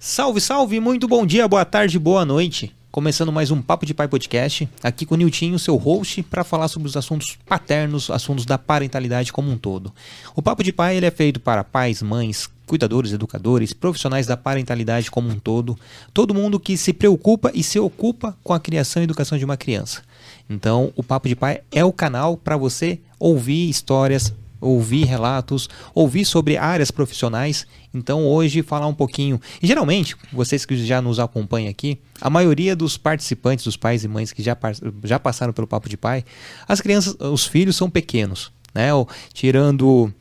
Salve, salve, muito bom dia, boa tarde, boa noite. Começando mais um Papo de Pai Podcast, aqui com o Niltinho, seu host, para falar sobre os assuntos paternos, assuntos da parentalidade como um todo. O Papo de Pai ele é feito para pais, mães, cuidadores, educadores, profissionais da parentalidade como um todo, todo mundo que se preocupa e se ocupa com a criação e educação de uma criança. Então, o Papo de Pai é o canal para você ouvir histórias, ouvir relatos, ouvir sobre áreas profissionais. Então, hoje, falar um pouquinho. E geralmente, vocês que já nos acompanham aqui, a maioria dos participantes, dos pais e mães que já, já passaram pelo Papo de Pai, as crianças, os filhos são pequenos. Né? Tirando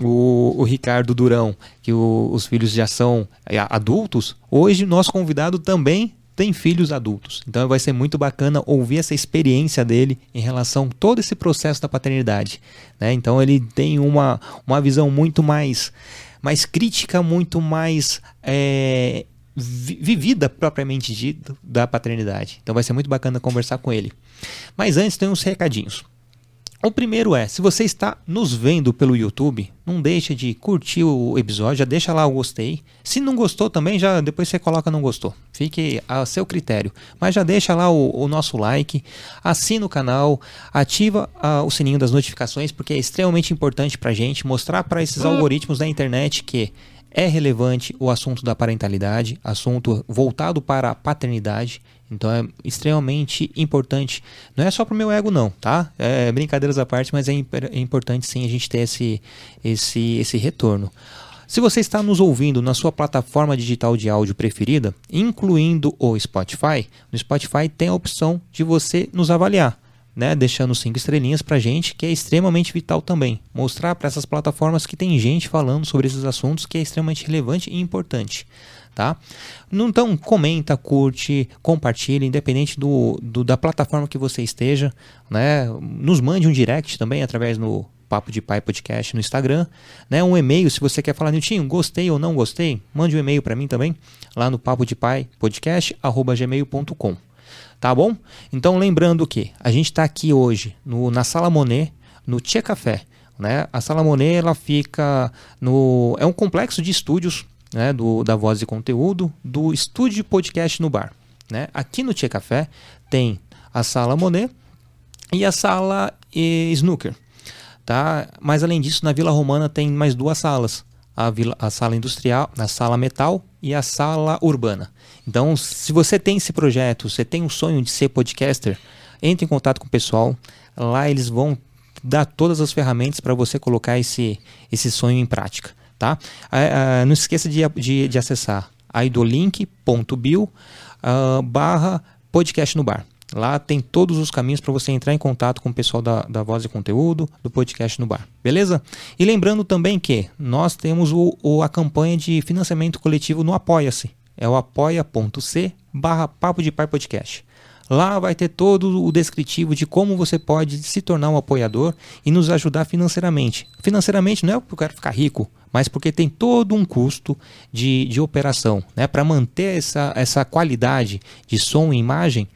o, o, Ricardo Durão, que o, os filhos já são é, adultos, hoje nosso convidado também tem filhos adultos. Então vai ser muito bacana ouvir essa experiência dele em relação a todo esse processo da paternidade. Né? Então ele tem uma, uma visão muito mais, mais crítica, muito mais é, vivida propriamente dita da paternidade. Então vai ser muito bacana conversar com ele. Mas antes tem uns recadinhos. O primeiro é, se você está nos vendo pelo YouTube, não deixe de curtir o episódio, já deixa lá o gostei. Se não gostou também, já depois você coloca não gostou. Fique a seu critério. Mas já deixa lá o, o nosso like, assina o canal, ativa o sininho das notificações, porque é extremamente importante para a gente mostrar para esses hum. algoritmos da internet que é relevante o assunto da parentalidade, assunto voltado para a paternidade. Então é extremamente importante. Não é só para o meu ego, não, tá? É brincadeiras à parte, mas é, é importante sim a gente ter esse, esse, esse retorno. Se você está nos ouvindo na sua plataforma digital de áudio preferida, incluindo o Spotify, no Spotify tem a opção de você nos avaliar né, deixando cinco estrelinhas para gente, que é extremamente vital também. Mostrar para essas plataformas que tem gente falando sobre esses assuntos que é extremamente relevante e importante. Tá? Então comenta, curte, compartilha, independente do, do, da plataforma que você esteja, né? Nos mande um direct também através do Papo de Pai Podcast no Instagram, né? Um e-mail se você quer falar, Niltinho, gostei ou não gostei, mande um e-mail para mim também, lá no papo de pai podcast gmail.com. Tá bom? Então lembrando que a gente está aqui hoje no, na Sala Monet, no Tia Café. Né? A Sala Monet ela fica no. É um complexo de estúdios né, do, da voz e conteúdo do estúdio de podcast no bar. Né? Aqui no Tia Café tem a Sala Monet e a Sala e Snooker. Tá? Mas além disso, na Vila Romana tem mais duas salas. A, vila, a sala industrial, a sala metal e a sala urbana. Então, se você tem esse projeto, você tem um sonho de ser podcaster, entre em contato com o pessoal. Lá eles vão dar todas as ferramentas para você colocar esse, esse sonho em prática. Tá? Ah, ah, não esqueça de, de, de acessar idolink.bio uh, barra podcast no bar. Lá tem todos os caminhos para você entrar em contato com o pessoal da, da Voz e Conteúdo, do podcast no bar. Beleza? E lembrando também que nós temos o, o a campanha de financiamento coletivo no Apoia-se é o apoia.c barra Papo de Pai Podcast. Lá vai ter todo o descritivo de como você pode se tornar um apoiador e nos ajudar financeiramente. Financeiramente não é porque eu quero ficar rico, mas porque tem todo um custo de, de operação. Né? Para manter essa, essa qualidade de som e imagem,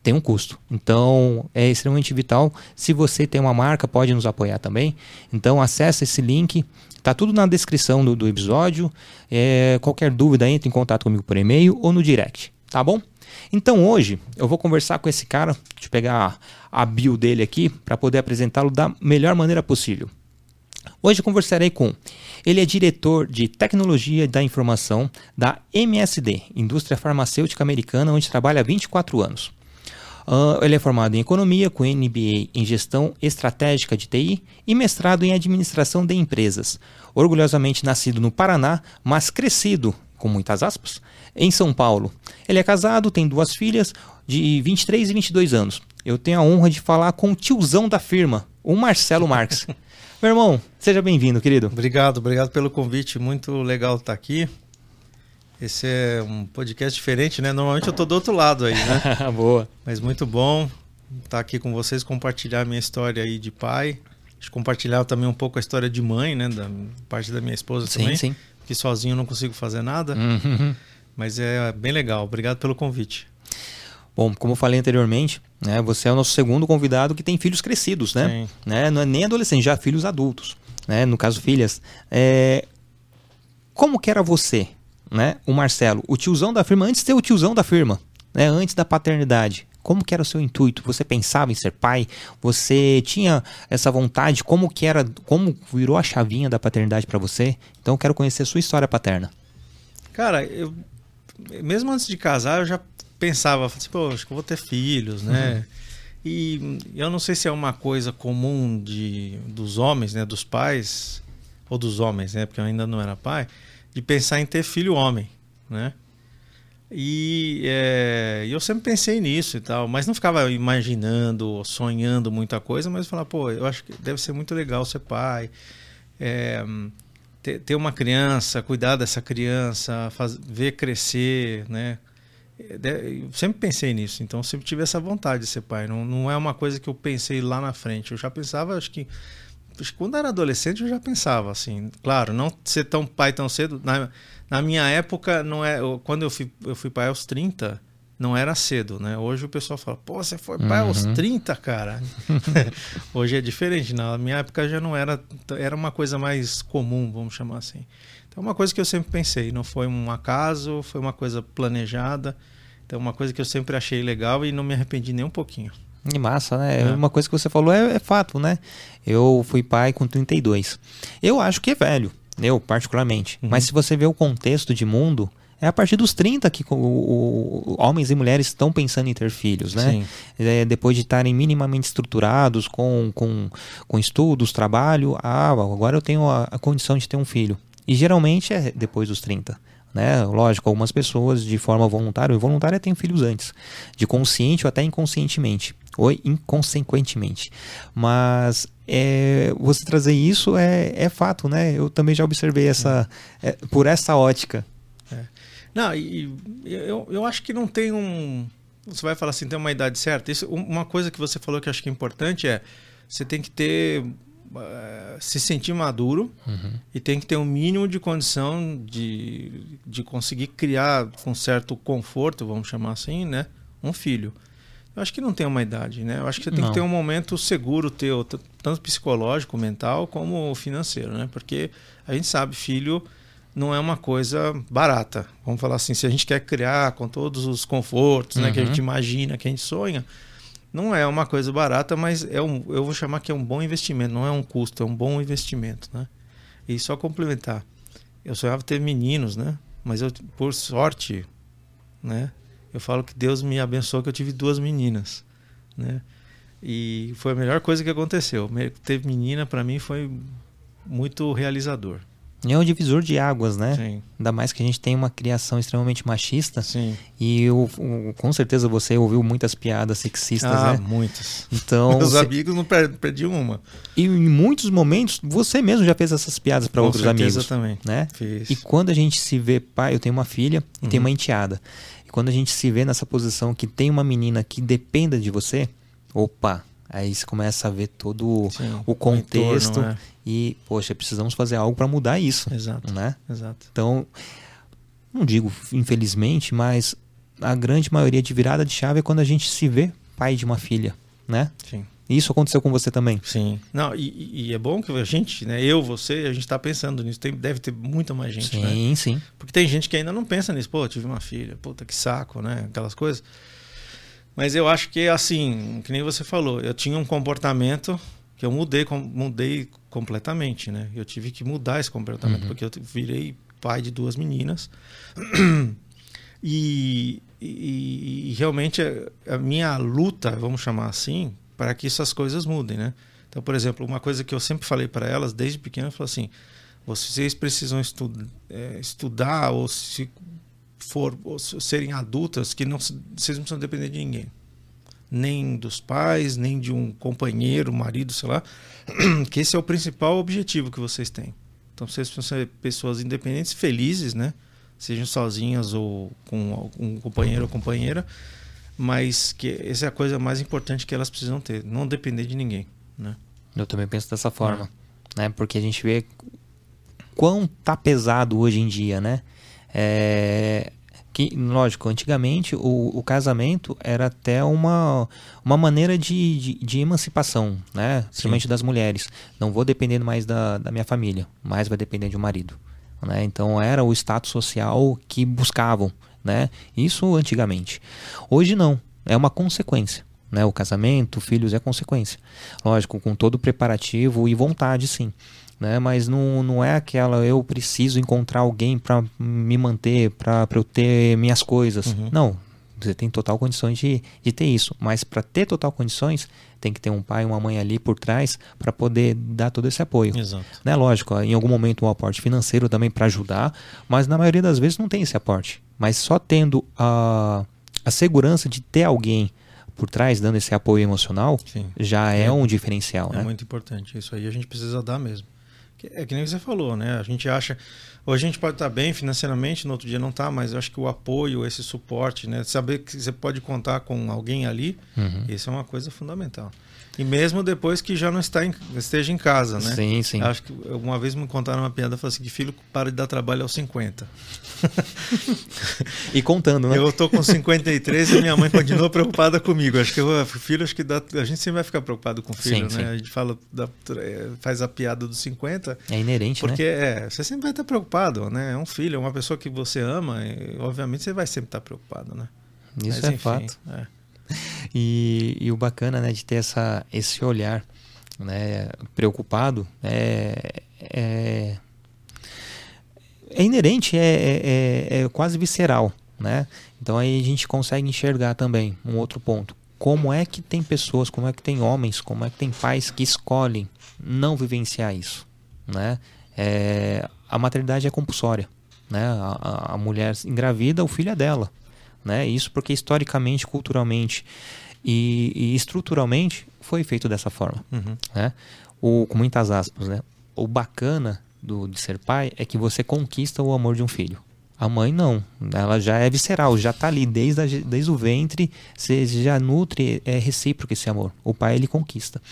tem um custo. Então é extremamente vital. Se você tem uma marca, pode nos apoiar também. Então acesse esse link Tá tudo na descrição do, do episódio. É, qualquer dúvida, entre em contato comigo por e-mail ou no direct, tá bom? Então hoje eu vou conversar com esse cara, deixa eu pegar a bio dele aqui para poder apresentá-lo da melhor maneira possível. Hoje conversarei com. Ele é diretor de tecnologia da informação da MSD, Indústria Farmacêutica Americana, onde trabalha há 24 anos. Uh, ele é formado em economia, com MBA em gestão estratégica de TI e mestrado em administração de empresas. Orgulhosamente nascido no Paraná, mas crescido, com muitas aspas, em São Paulo. Ele é casado, tem duas filhas de 23 e 22 anos. Eu tenho a honra de falar com o tiozão da firma, o Marcelo Marques. Meu irmão, seja bem-vindo, querido. Obrigado, obrigado pelo convite. Muito legal estar aqui. Esse é um podcast diferente, né? Normalmente eu tô do outro lado aí, né? Boa. Mas muito bom estar aqui com vocês, compartilhar minha história aí de pai. De compartilhar também um pouco a história de mãe, né? Da parte da minha esposa sim, também. Sim, Que sozinho eu não consigo fazer nada. Uhum. Mas é bem legal. Obrigado pelo convite. Bom, como eu falei anteriormente, né, você é o nosso segundo convidado que tem filhos crescidos, né? né? Não é nem adolescente, já filhos adultos, né? No caso, filhas. É... Como que era você né? O Marcelo, o tiozão da firma, antes de ser o tiozão da firma, né? Antes da paternidade. Como que era o seu intuito? Você pensava em ser pai? Você tinha essa vontade? Como que era? Como virou a chavinha da paternidade para você? Então eu quero conhecer a sua história paterna. Cara, eu mesmo antes de casar eu já pensava, assim, pô, acho que eu vou ter filhos, né? Uhum. E eu não sei se é uma coisa comum de dos homens, né, dos pais ou dos homens, né, porque eu ainda não era pai, de pensar em ter filho homem, né? E é, eu sempre pensei nisso e tal, mas não ficava imaginando, sonhando muita coisa, mas falava, pô, eu acho que deve ser muito legal ser pai, é, ter, ter, uma criança, cuidar dessa criança, faz, ver crescer, né? Eu sempre pensei nisso, então sempre tive essa vontade de ser pai. Não, não é uma coisa que eu pensei lá na frente. Eu já pensava, acho que quando era adolescente eu já pensava assim, claro, não ser tão pai tão cedo. Na, na minha época, não é, quando eu fui, eu fui pai aos 30, não era cedo, né? Hoje o pessoal fala, pô, você foi pai uhum. aos 30, cara. Hoje é diferente. Na minha época já não era, era uma coisa mais comum, vamos chamar assim. Então, é uma coisa que eu sempre pensei, não foi um acaso, foi uma coisa planejada. Então, uma coisa que eu sempre achei legal e não me arrependi nem um pouquinho. Que massa, né? É. Uma coisa que você falou é, é, fato, né? Eu fui pai com 32. Eu acho que é velho eu particularmente. Uhum. Mas se você vê o contexto de mundo, é a partir dos 30 que o, o, homens e mulheres estão pensando em ter filhos, né? É, depois de estarem minimamente estruturados com, com, com estudos, trabalho, ah, agora eu tenho a, a condição de ter um filho. E geralmente é depois dos 30. Né? Lógico, algumas pessoas de forma voluntária ou involuntária têm filhos antes, de consciente ou até inconscientemente, ou inconsequentemente. Mas é, você trazer isso é, é fato, né? Eu também já observei essa é, por essa ótica. É. Não, e eu, eu acho que não tem um. Você vai falar assim, tem uma idade certa. Isso, uma coisa que você falou que eu acho que é importante é você tem que ter se sentir maduro uhum. e tem que ter um mínimo de condição de, de conseguir criar com certo conforto, vamos chamar assim, né? Um filho. Eu acho que não tem uma idade, né? Eu acho que você tem não. que ter um momento seguro teu, tanto psicológico, mental, como financeiro, né? Porque a gente sabe, filho não é uma coisa barata. Vamos falar assim, se a gente quer criar com todos os confortos, uhum. né, que a gente uhum. imagina, que a gente sonha, não é uma coisa barata, mas é um, eu vou chamar que é um bom investimento, não é um custo, é um bom investimento, né? E só complementar, eu sonhava ter meninos, né? Mas eu, por sorte, né? eu falo que Deus me abençoou que eu tive duas meninas, né? E foi a melhor coisa que aconteceu. Ter menina para mim foi muito realizador. É um divisor de águas, né? Sim. Ainda mais que a gente tem uma criação extremamente machista. Sim. E eu, com certeza você ouviu muitas piadas sexistas, ah, né? muitas. Então, Meus amigos não perdi uma. E em muitos momentos você mesmo já fez essas piadas para outros amigos. também. Né? Fiz. E quando a gente se vê pai, eu tenho uma filha e uhum. tenho uma enteada quando a gente se vê nessa posição que tem uma menina que dependa de você, opa, aí você começa a ver todo Sim, o contexto o entorno, é. e, poxa, precisamos fazer algo para mudar isso. Exato. Né? Exato. Então, não digo infelizmente, mas a grande maioria de virada de chave é quando a gente se vê pai de uma filha, né? Sim. Isso aconteceu com você também? Sim. Não, e, e é bom que a gente, né, eu, você, a gente está pensando nisso. Tem, deve ter muita mais gente, sim, né? Sim, sim. Porque tem gente que ainda não pensa nisso. Pô, tive uma filha, puta que saco, né? Aquelas coisas. Mas eu acho que assim, que nem você falou, eu tinha um comportamento que eu mudei, mudei completamente, né? Eu tive que mudar esse comportamento, uhum. porque eu virei pai de duas meninas. E, e, e, realmente a, a, minha luta, vamos chamar assim, para que essas coisas mudem, né? Então, por exemplo, uma coisa que eu sempre falei para elas desde pequena, eu falei assim: vocês precisam estu é, estudar ou se for serem adultas que não vocês não precisam depender de ninguém, nem dos pais, nem de um companheiro, marido, sei lá, que esse é o principal objetivo que vocês têm. Então, vocês precisam ser pessoas independentes, felizes, né? Sejam sozinhas ou com um companheiro ou companheira mas que essa é a coisa mais importante que elas precisam ter, não depender de ninguém, né? Eu também penso dessa forma, é. né? Porque a gente vê quão tá pesado hoje em dia, né? É, que, lógico, antigamente o, o, casamento era até uma, uma maneira de, de, de emancipação, né? Principalmente das mulheres. Não vou dependendo mais da, da minha família, mas vai depender de um marido. Né? Então era o status social que buscavam. Né? Isso antigamente. Hoje não, é uma consequência. Né? O casamento, filhos é consequência. Lógico, com todo o preparativo e vontade, sim. Né? Mas não, não é aquela eu preciso encontrar alguém para me manter, para eu ter minhas coisas. Uhum. Não, você tem total condições de, de ter isso. Mas para ter total condições, tem que ter um pai e uma mãe ali por trás para poder dar todo esse apoio. Exato. Né? Lógico, em algum momento um aporte financeiro também para ajudar, mas na maioria das vezes não tem esse aporte. Mas só tendo a, a segurança de ter alguém por trás dando esse apoio emocional Sim. já é, é, um diferencial. É né? muito importante. Isso aí a gente precisa dar mesmo. É que nem você falou, né? A gente acha. Hoje a gente pode estar bem financeiramente, no outro dia não está, mas eu acho que o apoio, esse suporte, né? Saber que você pode contar com alguém ali, uhum. isso é uma coisa fundamental. E mesmo depois que já não está em, esteja em casa, né? Sim, sim. Acho que uma vez me contaram uma piada, falaram assim, que filho para de dar trabalho aos 50. e contando, né? Eu estou com 53 e minha mãe continua preocupada comigo. Acho que eu, filho, acho que dá, a gente sempre vai ficar preocupado com o filho, sim, né? Sim. A gente fala, da, é, faz a piada dos 50. É inerente, porque, né? Porque é, você sempre vai estar preocupado, né? É um filho, é uma pessoa que você ama, e, obviamente você vai sempre estar preocupado, né? Isso Mas, é enfim, fato. É. E, e, o bacana né, de ter essa, esse olhar né, preocupado é, é, é inerente, é, é, é, é, quase visceral. Né? Então aí a gente consegue enxergar também um outro ponto. Como é que tem pessoas, como é que tem homens, como é que tem pais que escolhem não vivenciar isso? Né? É, a maternidade é compulsória. Né? A, a mulher engravida, o filho é dela. Né? Isso porque historicamente, culturalmente e, e estruturalmente foi feito dessa forma. Uhum. Né? O, com muitas aspas. Né? O bacana do, de ser pai é que você conquista o amor de um filho. A mãe não, ela já é visceral, já está ali desde, a, desde o ventre, você já nutre, é recíproco esse amor. O pai ele conquista.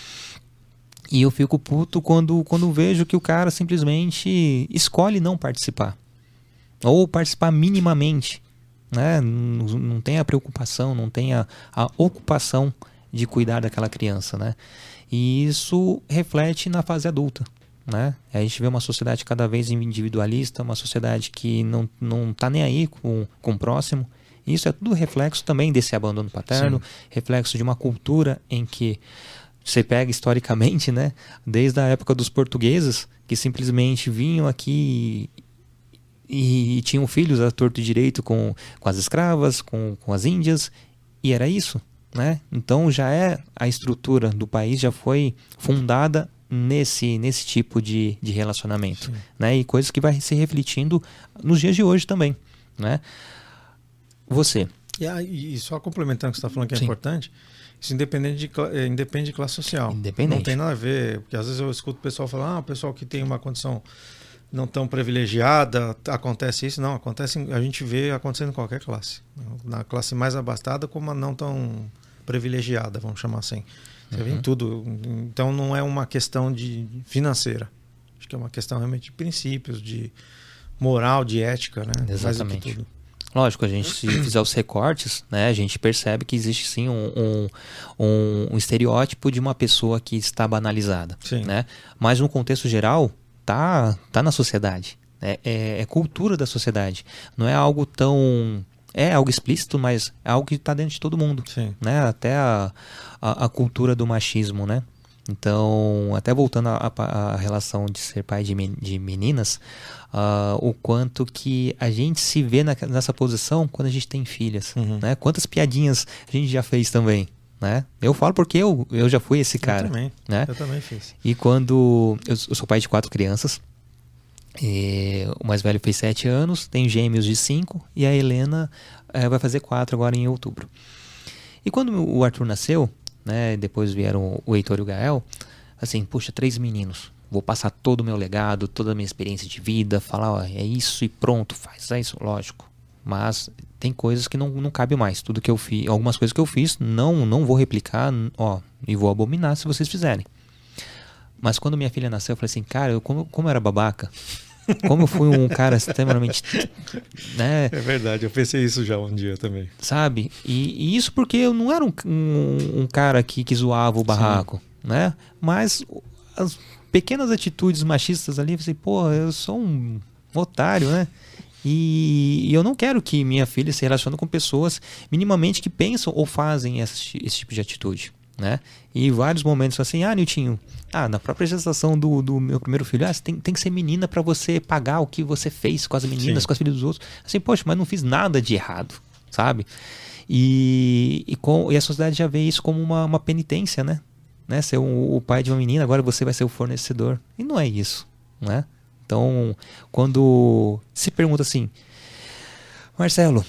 E eu fico puto quando, quando vejo que o cara simplesmente escolhe não participar. Ou participar minimamente né? não, não tem a preocupação, não tem a, a ocupação de cuidar daquela criança. Né? E isso reflete na fase adulta. Né? A gente vê uma sociedade cada vez individualista, uma sociedade que não não está nem aí com, com o próximo. Isso é tudo reflexo também desse abandono paterno, Sim. reflexo de uma cultura em que você pega historicamente, né, desde a época dos portugueses, que simplesmente vinham aqui e, e tinham filhos a torto e direito com, com as escravas, com, com as índias, e era isso. Né? Então já é a estrutura do país já foi fundada nesse nesse tipo de, de relacionamento, Sim. né? E coisas que vai se refletindo nos dias de hoje também, né? Você. E, e só complementando o que você está falando que é Sim. importante, isso independente de, é, independe de classe social. Independente. Não tem nada a ver, porque às vezes eu escuto o pessoal falar, ah, o pessoal que tem uma condição não tão privilegiada, acontece isso? Não, acontece, a gente vê acontecendo em qualquer classe. Na classe mais abastada como a não tão privilegiada, vamos chamar assim. Você uhum. vê em uhum. tudo. Então não é uma questão de financeira. Acho que é uma questão realmente de princípios, de moral, de ética, né? Exatamente. Lógico, a gente se fizer os recortes, né, a gente percebe que existe sim um, um, um, um estereótipo de uma pessoa que está banalizada. Sim. Né? Mas no contexto geral, tá, tá na sociedade. É, é, é, cultura da sociedade. Não é algo tão. É algo explícito, mas é algo que está dentro de todo mundo. Sim. Né? Até a, a, a, cultura do machismo, né? Então, até voltando à relação de ser pai de, de meninas, uh, o quanto que a gente se vê na, nessa posição quando a gente tem filhas. Uhum. Né? Quantas piadinhas a gente já fez também né? Eu falo porque eu, eu já fui esse cara. Eu também, né? eu também fiz. E quando... Eu, eu sou pai de quatro crianças. o mais velho fez sete anos, tem gêmeos de cinco, e a Helena é, vai fazer quatro agora em outubro. E quando o Arthur nasceu, né, depois vieram o Heitor e o Gael, assim, puxa, três meninos. Vou passar todo o meu legado, toda a minha experiência de vida, falar, ó, é isso e pronto, faz é isso, lógico. Mas tem coisas que não, não cabe mais. Tudo que eu fiz, algumas coisas que eu fiz, não não vou replicar, ó, e vou abominar se vocês fizerem. Mas quando minha filha nasceu, eu falei assim, cara, eu, como, como eu era babaca. Como eu fui um cara extremamente. Né? É verdade, eu pensei isso já um dia também. Sabe? E, e isso porque eu não era um, um, um, cara que, que zoava o barraco, Sim. né? Mas as pequenas atitudes machistas ali, eu falei, pô, eu sou um otário, né? E, e eu não quero que minha filha se relacione com pessoas minimamente que pensam ou fazem esse, esse tipo de atitude. Né? E vários momentos assim, ah, Niltinho, ah, na própria gestação do, do meu primeiro filho, ah, tem, tem que ser menina para você pagar o que você fez com as meninas, Sim. com as filhas dos outros. Assim, poxa, mas não fiz nada de errado, sabe? E, e, com, e a sociedade já vê isso como uma, uma penitência, né? né? Ser um, o pai de uma menina, agora você vai ser o fornecedor. E não é isso, né? Então, quando se pergunta assim, Marcelo,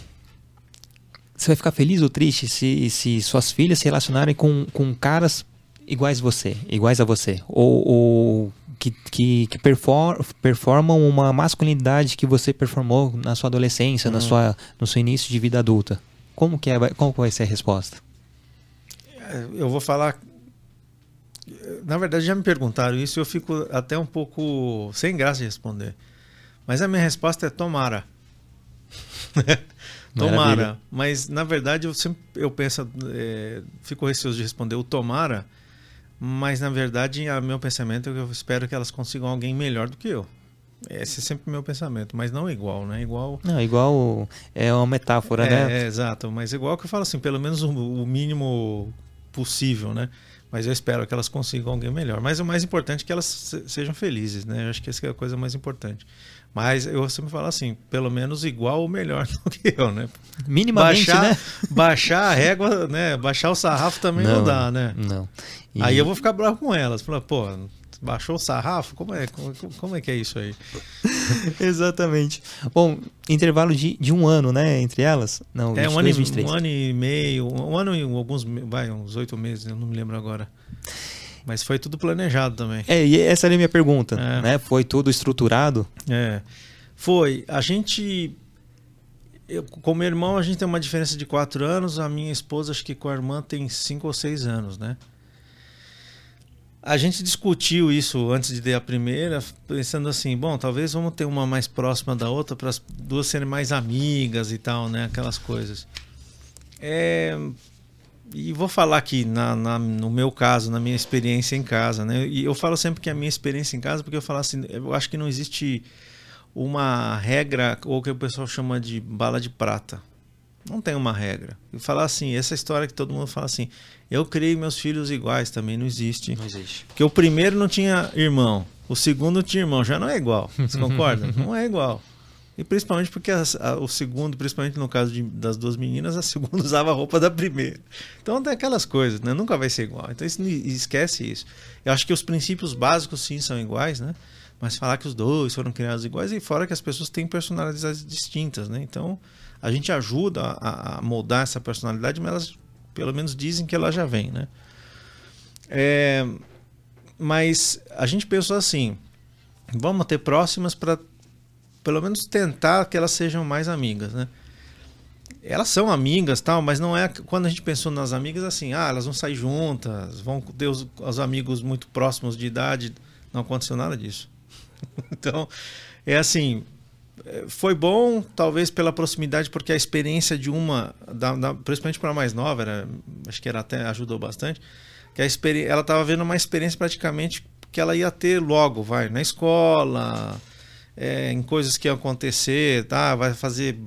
você vai ficar feliz ou triste se, se suas filhas se relacionarem com, com caras iguais a você, iguais a você, ou, ou que, que, que perform, performam uma masculinidade que você performou na sua adolescência, uhum. na sua, no seu início de vida adulta? Como que é, como vai ser a resposta? Eu vou falar na verdade, já me perguntaram isso e eu fico até um pouco sem graça de responder. Mas a minha resposta é tomara. tomara. Mas, na verdade, eu sempre eu penso, é, fico receoso de responder o tomara, mas, na verdade, o meu pensamento é que eu espero que elas consigam alguém melhor do que eu. Esse é sempre o meu pensamento, mas não igual, né? Igual. Não, igual é uma metáfora, é, né? É, exato. Mas igual que eu falo assim, pelo menos o, o mínimo possível, né? Mas eu espero que elas consigam alguém melhor. Mas o mais importante é que elas sejam felizes, né? Eu acho que essa é a coisa mais importante. Mas eu sempre falo assim, pelo menos igual ou melhor do que eu, né? Minimamente, baixar, né? Baixar a régua, né? Baixar o sarrafo também não, não dá, né? Não. E... Aí eu vou ficar bravo com elas. Falar, pô, baixou o sarrafo? Como é, como, como é que é isso aí? Exatamente. Bom, intervalo de, de um ano, né, entre elas? Não, é um ano, 23. um ano e meio, um ano e alguns, vai, uns oito meses, eu não me lembro agora. Mas foi tudo planejado também. É, e essa era a minha pergunta, é. né? Foi tudo estruturado? É. Foi. A gente eu, com meu irmão, a gente tem uma diferença de quatro anos. A minha esposa, acho que com a irmã, tem cinco ou seis anos, né? A gente discutiu isso antes de ter a primeira, pensando assim, bom, talvez vamos ter uma mais próxima da outra para as duas serem mais amigas e tal, né? Aquelas coisas. É, e vou falar aqui na, na, no meu caso, na minha experiência em casa, né? E eu falo sempre que a minha experiência em casa, porque eu falo assim, eu acho que não existe uma regra ou que o pessoal chama de bala de prata. Não tem uma regra. E falar assim, essa história que todo mundo fala assim, eu criei meus filhos iguais, também não existe. Não existe. Porque o primeiro não tinha irmão, o segundo tinha irmão, já não é igual. Você concorda? não é igual. E principalmente porque a, a, o segundo, principalmente no caso de, das duas meninas, a segunda usava a roupa da primeira. Então tem aquelas coisas, né? Nunca vai ser igual. Então isso, esquece isso. Eu acho que os princípios básicos sim são iguais, né? Mas falar que os dois foram criados iguais e fora que as pessoas têm personalidades distintas, né? Então a gente ajuda a, a moldar essa personalidade, mas elas pelo menos dizem que ela já vem, né? É, mas a gente pensou assim, vamos ter próximas para pelo menos tentar que elas sejam mais amigas, né? Elas são amigas, tal, mas não é quando a gente pensou nas amigas assim, ah, elas vão sair juntas, vão ter os, os amigos muito próximos de idade, não aconteceu nada disso. então, é assim, foi bom, talvez pela proximidade, porque a experiência de uma, da, da, principalmente para a mais nova, era, acho que ela até ajudou bastante, que a ela estava vendo uma experiência praticamente que ela ia ter logo, vai, na escola, é, em coisas que iam acontecer, tá? vai fazer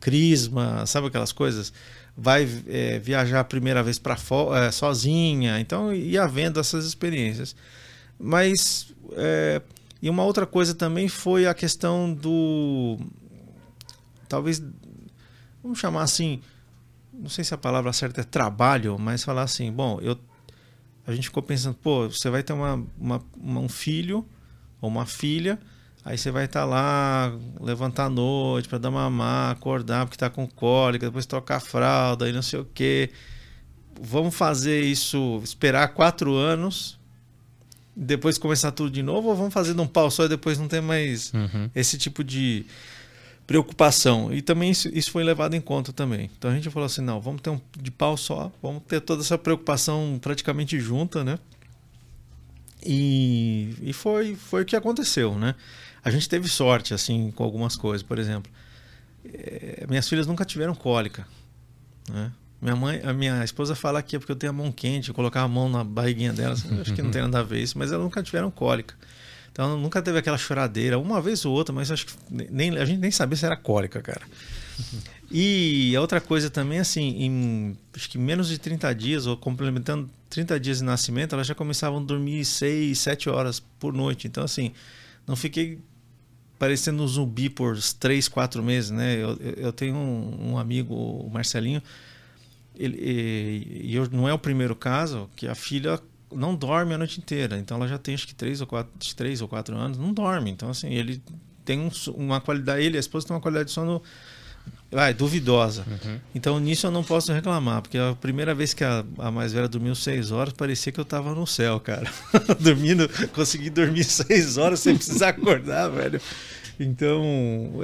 crisma, sabe aquelas coisas? Vai é, viajar a primeira vez para é, sozinha, então ia vendo essas experiências. Mas é, e uma outra coisa também foi a questão do. Talvez. Vamos chamar assim. Não sei se a palavra certa é trabalho, mas falar assim: bom, eu, a gente ficou pensando, pô, você vai ter uma, uma, uma um filho ou uma filha, aí você vai estar tá lá, levantar à noite para dar mamar, acordar porque está com cólica, depois trocar a fralda e não sei o quê. Vamos fazer isso, esperar quatro anos depois começar tudo de novo ou vamos fazer de um pau só e depois não ter mais uhum. esse tipo de preocupação? E também isso, isso, foi levado em conta também. Então a gente falou assim, não, vamos ter um de pau só, vamos ter toda essa preocupação praticamente junta, né? E, e foi, foi o que aconteceu, né? A gente teve sorte, assim, com algumas coisas. Por exemplo, é, minhas filhas nunca tiveram cólica, né? Minha mãe, a minha esposa fala que é porque eu tenho a mão quente, eu colocar a mão na barriguinha delas. Acho que não tem nada a ver isso, mas elas nunca tiveram cólica. Então nunca teve aquela choradeira, uma vez ou outra, mas acho que nem, a gente nem sabia se era cólica, cara. E a outra coisa também, assim, em acho que menos de 30 dias, ou complementando 30 dias de nascimento, elas já começavam a dormir 6, 7 horas por noite. Então, assim, não fiquei parecendo um zumbi por 3, 4 meses, né? Eu, eu tenho um, um amigo, o Marcelinho, ele, e eu, não é o primeiro caso que a filha não dorme a noite inteira. Então ela já tem acho que 3 ou 4, 3 ou 4 anos, não dorme. Então, assim, ele tem um, uma qualidade, ele e a esposa tem uma qualidade de sono vai, duvidosa. Uhum. Então nisso eu não posso reclamar, porque a primeira vez que a, a mais velha dormiu seis horas, parecia que eu tava no céu, cara. Dormindo, consegui dormir seis horas sem precisar acordar, velho. Então,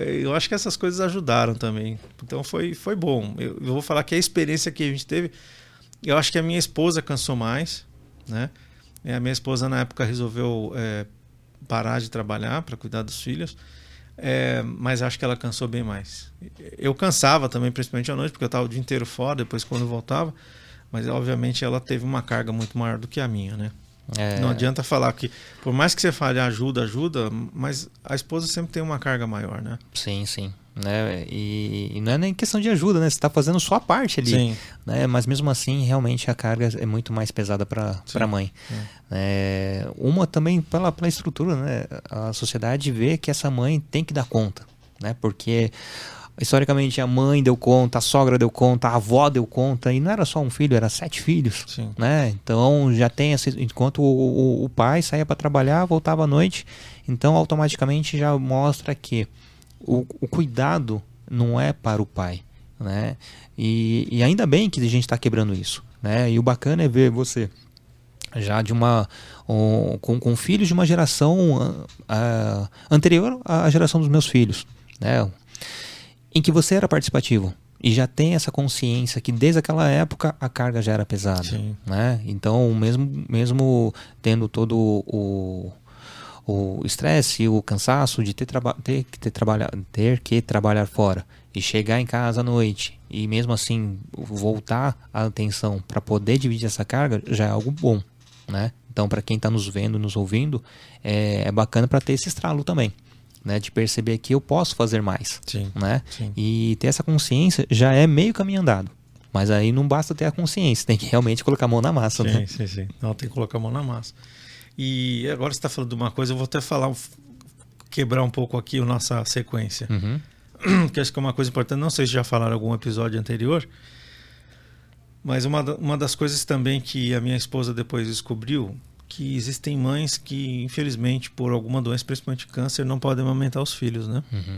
eu acho que essas coisas ajudaram também. Então foi, foi bom. Eu, eu vou falar que a experiência que a gente teve, eu acho que a minha esposa cansou mais, né? E a minha esposa na época resolveu é, parar de trabalhar para cuidar dos filhos. É, mas acho que ela cansou bem mais. Eu cansava também, principalmente à noite, porque eu estava o dia inteiro fora, depois quando voltava. Mas obviamente ela teve uma carga muito maior do que a minha, né? É... Não adianta falar que, por mais que você fale ajuda, ajuda, mas a esposa sempre tem uma carga maior, né? Sim, sim. Né? E, e não é nem questão de ajuda, né? Você está fazendo sua parte ali. Sim. Né? Mas mesmo assim, realmente a carga é muito mais pesada para a mãe. É. uma também pela, pela estrutura, né? A sociedade vê que essa mãe tem que dar conta, né? Porque historicamente a mãe deu conta, a sogra deu conta, a avó deu conta, e não era só um filho, era sete filhos, Sim. né? Então já tem esse, enquanto o, o, o pai saía para trabalhar, voltava à noite, então automaticamente já mostra que o, o cuidado não é para o pai, né? E, e ainda bem que a gente está quebrando isso, né? E o bacana é ver você já de uma um, com, com filhos de uma geração uh, anterior à geração dos meus filhos, né? Em que você era participativo e já tem essa consciência que desde aquela época a carga já era pesada, Sim. né? Então mesmo mesmo tendo todo o o estresse, o cansaço de ter, ter que ter, trabalhar, ter que trabalhar fora e chegar em casa à noite e mesmo assim voltar a atenção para poder dividir essa carga já é algo bom, né? Então para quem está nos vendo, nos ouvindo, é, é bacana para ter esse estralo também né, de perceber que eu posso fazer mais, sim, né? Sim. E ter essa consciência já é meio caminho andado. Mas aí não basta ter a consciência, tem que realmente colocar a mão na massa, sim, né? Sim, sim, Não, tem que colocar a mão na massa. E agora você está falando de uma coisa, eu vou até falar, quebrar um pouco aqui a nossa sequência. Uhum. Que acho que é uma coisa importante, não sei se já falaram em algum episódio anterior, mas uma, uma das coisas também que a minha esposa depois descobriu que existem mães que, infelizmente, por alguma doença, principalmente câncer, não podem amamentar os filhos, né? Uhum.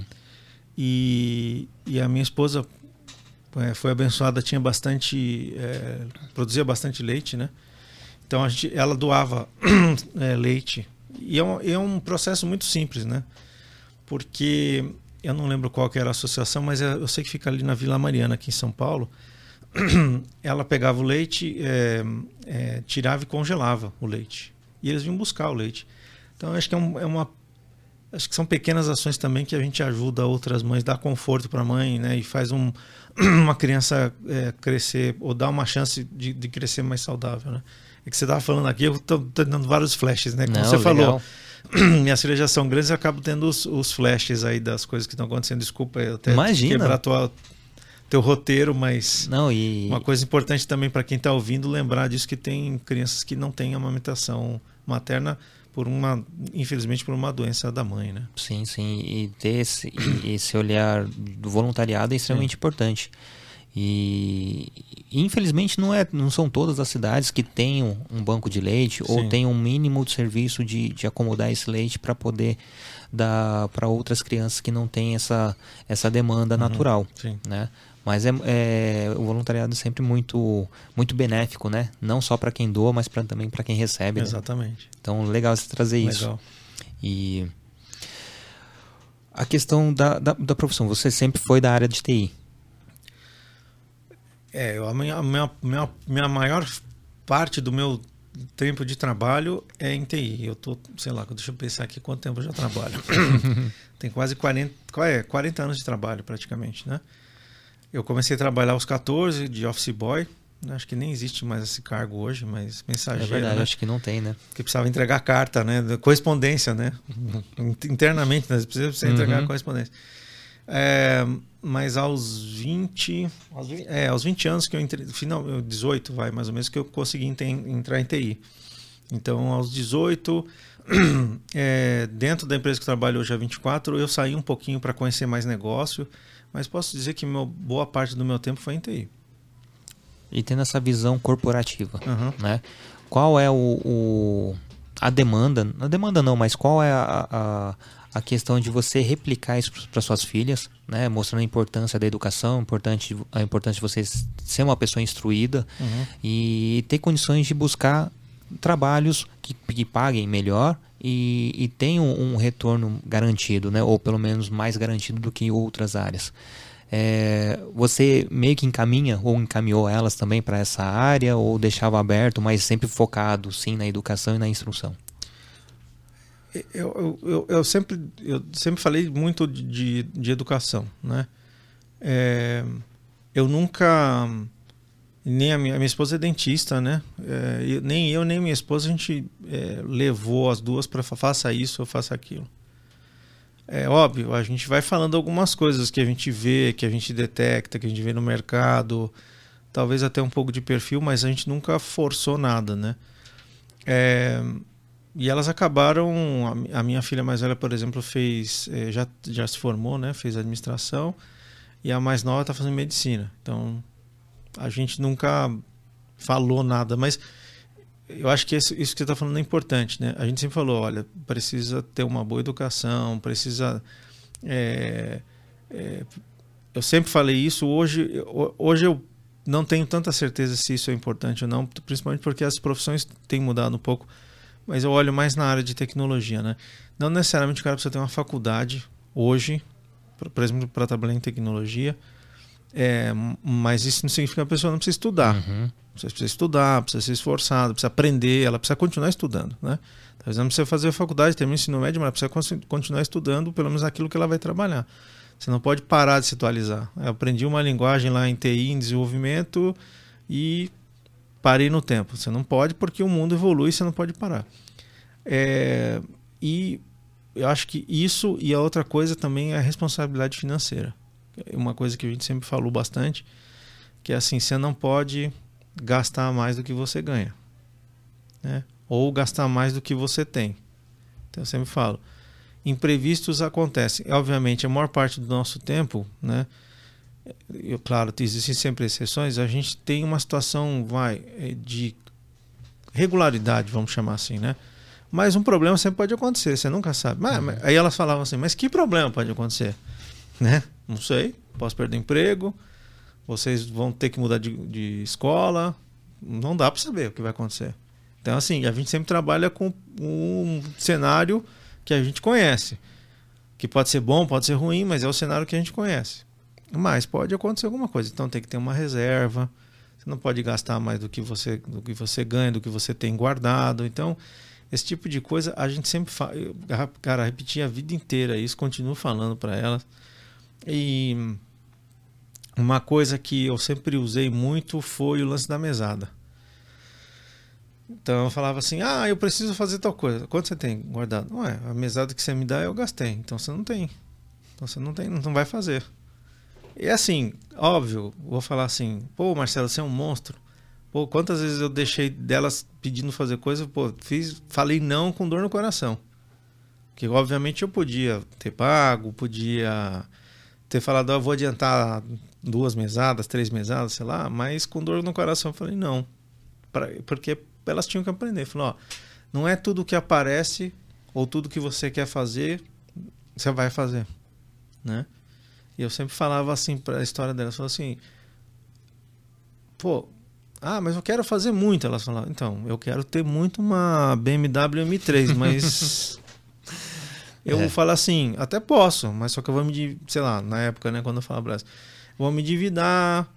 E, e a minha esposa é, foi abençoada, tinha bastante, é, produzia bastante leite, né? Então a gente, ela doava é, leite e é um, é um processo muito simples, né? Porque eu não lembro qual que era a associação, mas é, eu sei que fica ali na Vila Mariana, aqui em São Paulo. ela pegava o leite, é, é, tirava e congelava o leite. E eles vinham buscar o leite. Então acho que é, um, é, uma. Acho que são pequenas ações também que a gente ajuda outras mães, dá conforto para a mãe, né? E faz um, uma criança é, crescer, ou dá uma chance de, de, crescer mais saudável, né? É que você estava falando aqui, eu estou dando vários flashes, né? Como Não, você legal. falou, minhas filhas já são grandes, eu acabo tendo os, os flashes aí das coisas que estão acontecendo. Desculpa, eu até Imagina. quebrar tua, teu roteiro, mas não, e... uma coisa importante também para quem está ouvindo lembrar disso que tem crianças que não têm amamentação materna por uma, infelizmente, por uma doença da mãe, né? Sim, sim, e ter esse, esse olhar do voluntariado é extremamente sim. importante. E infelizmente não, é, não são todas as cidades que tenham um banco de leite sim. ou tenham um mínimo de serviço de, de acomodar esse leite para poder dar para outras crianças que não têm essa, essa demanda Uhum, natural. sim. Né? Mas é, é, o voluntariado é sempre muito, muito benéfico, né? Não só para quem doa, mas pra, também para quem recebe. né? Exatamente. Então, legal você trazer isso. Legal. E a questão da, da, da profissão, você sempre foi da área de TI. É, a minha, a minha, minha, minha maior parte do meu tempo de trabalho é em TI. Eu tô, sei lá, deixa eu pensar aqui quanto tempo eu já trabalho. Tem quase 40, qual é? 40 anos de trabalho praticamente, né? Eu comecei a trabalhar aos 14 de office boy, acho que nem existe mais esse cargo hoje, mas mensageiro. É verdade, né? acho que não tem, né? Que precisava entregar carta, né? Correspondência, né? Internamente, né? Precisa, precisa entregar Uhum. correspondência. É, mas aos 20, aos 20, é, aos 20 anos que eu entrei, final, 18 vai mais ou menos, que eu consegui entrar em TI. Então, aos 18, é, dentro da empresa que eu trabalho hoje há 24, eu saí um pouquinho para conhecer mais negócio, mas posso dizer que meu, boa parte do meu tempo foi em TI. E tendo essa visão corporativa, Aham. né? Qual é o, o- a demanda? A demanda não, mas qual é a, a, a questão de você replicar isso para suas filhas, né? Mostrando a importância da educação, importante, a importância de você ser uma pessoa instruída Uhum. e ter condições de buscar trabalhos que, que paguem melhor e, e tenham um retorno garantido, né? Ou pelo menos mais garantido do que outras áreas. É, você meio que encaminha ou encaminhou elas também para essa área ou deixava aberto, mas sempre focado sim na educação e na instrução? Eu, eu, eu, sempre, eu sempre falei muito de, de, de educação, né? É, eu nunca nem a minha, minha esposa é dentista, né? É, nem eu nem minha esposa a gente é, levou as duas para faça isso ou faça aquilo. É óbvio, a gente vai falando algumas coisas que a gente vê, que a gente detecta, que a gente vê no mercado, talvez até um pouco de perfil, mas a gente nunca forçou nada, né? É, e elas acabaram. a A minha filha mais velha, por exemplo, fez. eh, Já, já se formou, né? Fez administração. E a mais nova está fazendo medicina. Então, a gente nunca falou nada. Mas eu acho que isso, isso que você está falando é importante, né? A gente sempre falou: olha, precisa ter uma boa educação, precisa. eh, eh, eu sempre falei isso. Hoje, hoje eu não tenho tanta certeza se isso é importante ou não, principalmente porque as profissões têm mudado um pouco mas eu olho mais na área de tecnologia, né? Não necessariamente o cara precisa ter uma faculdade hoje, por exemplo, para trabalhar em tecnologia, é, mas isso não significa que a pessoa não precisa estudar. Uhum. Você precisa estudar, precisa ser esforçado, precisa aprender, ela precisa continuar estudando, né? Talvez não precisa fazer a faculdade, terminar o ensino médio, mas ela precisa con- continuar estudando pelo menos aquilo que ela vai trabalhar. Você não pode parar de se atualizar. Eu aprendi uma linguagem lá em TI, em desenvolvimento, e parei no tempo. Você não pode porque o mundo evolui, você não pode parar. É, e eu acho que isso e a outra coisa também é a responsabilidade financeira. Uma coisa que a gente sempre falou bastante, que é assim, você não pode gastar mais do que você ganha. Né? Ou gastar mais do que você tem. Então eu sempre falo, imprevistos acontecem. Obviamente, a maior parte do nosso tempo, né? Eu, claro, existem sempre exceções. A gente tem uma situação, vai, eh, de regularidade, vamos chamar assim, né? Mas um problema sempre pode acontecer, você nunca sabe. Mas, mas- aí elas falavam assim, mas que problema pode acontecer? Né? Não sei, posso perder emprego, vocês vão ter que mudar de, de escola, não dá para saber o que vai acontecer. Então, assim, a gente sempre trabalha com um cenário que a gente conhece. Que pode ser bom, pode ser ruim, mas é o cenário que a gente conhece. Mas pode acontecer alguma coisa. Então tem que ter uma reserva. Você não pode gastar mais do que você, do que você ganha, do que você tem guardado. Então, esse tipo de coisa a gente sempre fala. Cara, repeti a vida inteira isso, continuo falando para elas. E uma coisa que eu sempre usei muito foi o lance da mesada. Então eu falava assim: ah, eu preciso fazer tal coisa. Quanto você tem guardado? Ué, a mesada que você me dá eu gastei. Então você não tem. Então você não tem, não vai fazer. E assim, óbvio, vou falar assim: pô, Marcelo, você é um monstro. Pô, quantas vezes eu deixei delas pedindo fazer coisa, pô, fiz, falei não com dor no coração. Que obviamente eu podia ter pago, podia ter falado, ó, vou adiantar duas mesadas, três mesadas, sei lá, mas com dor no coração eu falei não. Pra, porque elas tinham que aprender. Falou, ó, não é tudo que aparece ou tudo que você quer fazer, você vai fazer, né? E eu sempre falava assim para a história delas, falava assim, pô, ah, mas eu quero fazer muito. Elas falavam, então, eu quero ter muito uma BMW M3, mas eu É. falo assim, até posso, mas só que eu vou me, sei lá, na época, né, quando eu falava Brasil, vou me endividar,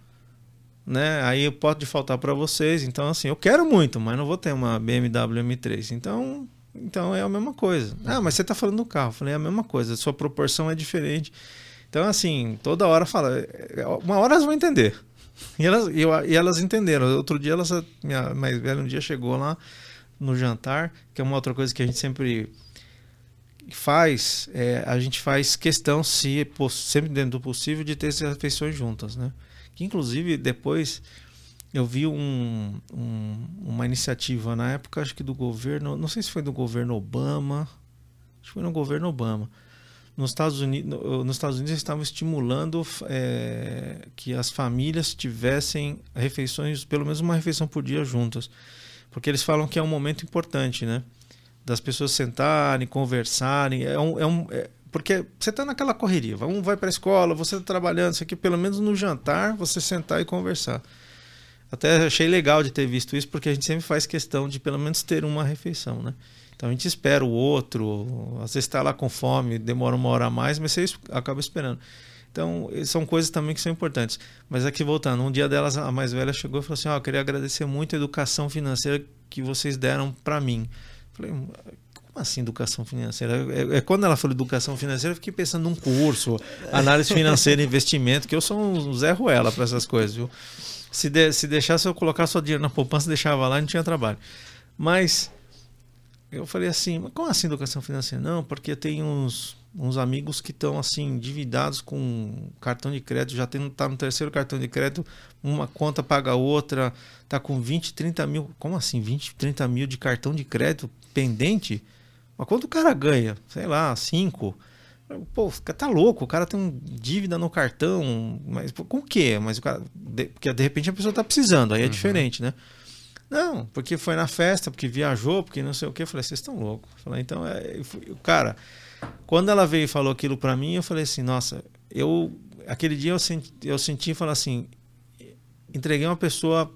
né? Aí pode faltar para vocês. Então, assim, eu quero muito, mas não vou ter uma BMW M3. Então, então é a mesma coisa. Ah, mas você tá falando do carro. Eu falei, é a mesma coisa, sua proporção é diferente. Então, assim, toda hora fala, uma hora elas vão entender. E elas, e, eu, e elas entenderam. Outro dia, elas, minha mais velha um dia chegou lá no jantar, que é uma outra coisa que a gente sempre faz, é, a gente faz questão, se sempre dentro do possível, de ter essas refeições juntas, né? Que inclusive depois eu vi um, um, uma iniciativa na época, acho que do governo, não sei se foi do governo Obama, acho que foi no governo Obama. Nos Estados Unidos, nos Estados Unidos eles estavam estimulando é, que as famílias tivessem refeições, pelo menos uma refeição por dia juntas, porque eles falam que é um momento importante, né? Das pessoas sentarem, conversarem, é um, é um é, porque você está naquela correria, um vai para a escola, você está trabalhando, isso aqui, pelo menos no jantar, você sentar e conversar. Até achei legal de ter visto isso, porque a gente sempre faz questão de pelo menos ter uma refeição, né? Então a gente espera o outro, às vezes está lá com fome, demora uma hora a mais, mas você acaba esperando. Então, são coisas também que são importantes. Mas aqui voltando, um dia delas, a mais velha chegou e falou assim: Ó, oh, eu queria agradecer muito a educação financeira que vocês deram para mim. Falei, como assim educação financeira? É, é, quando ela falou educação financeira, eu fiquei pensando num curso, análise financeira, investimento, que eu sou um Zé Ruela para essas coisas, viu? Se, de, se deixasse eu colocar só dinheiro na poupança, deixava lá e não tinha trabalho. Mas eu falei assim, mas como assim educação financeira? Não, porque tem uns, uns amigos que estão assim, endividados com cartão de crédito, já tem, tá no terceiro cartão de crédito, uma conta paga outra, tá com 20, 30 mil. Como assim? 20, 30 mil de cartão de crédito pendente? Mas quanto o cara ganha? Sei lá, 5. Pô, tá louco, o cara tem um dívida no cartão, mas com o quê? Mas o cara. De, porque de repente a pessoa tá precisando, aí é uhum. diferente, né? Não, porque foi na festa, porque viajou, porque não sei o quê. Eu falei, vocês estão loucos. Eu falei, então, é, fui, cara, quando ela veio e falou aquilo para mim, eu falei assim, nossa, eu. Aquele dia eu senti, eu senti falei assim, entreguei uma pessoa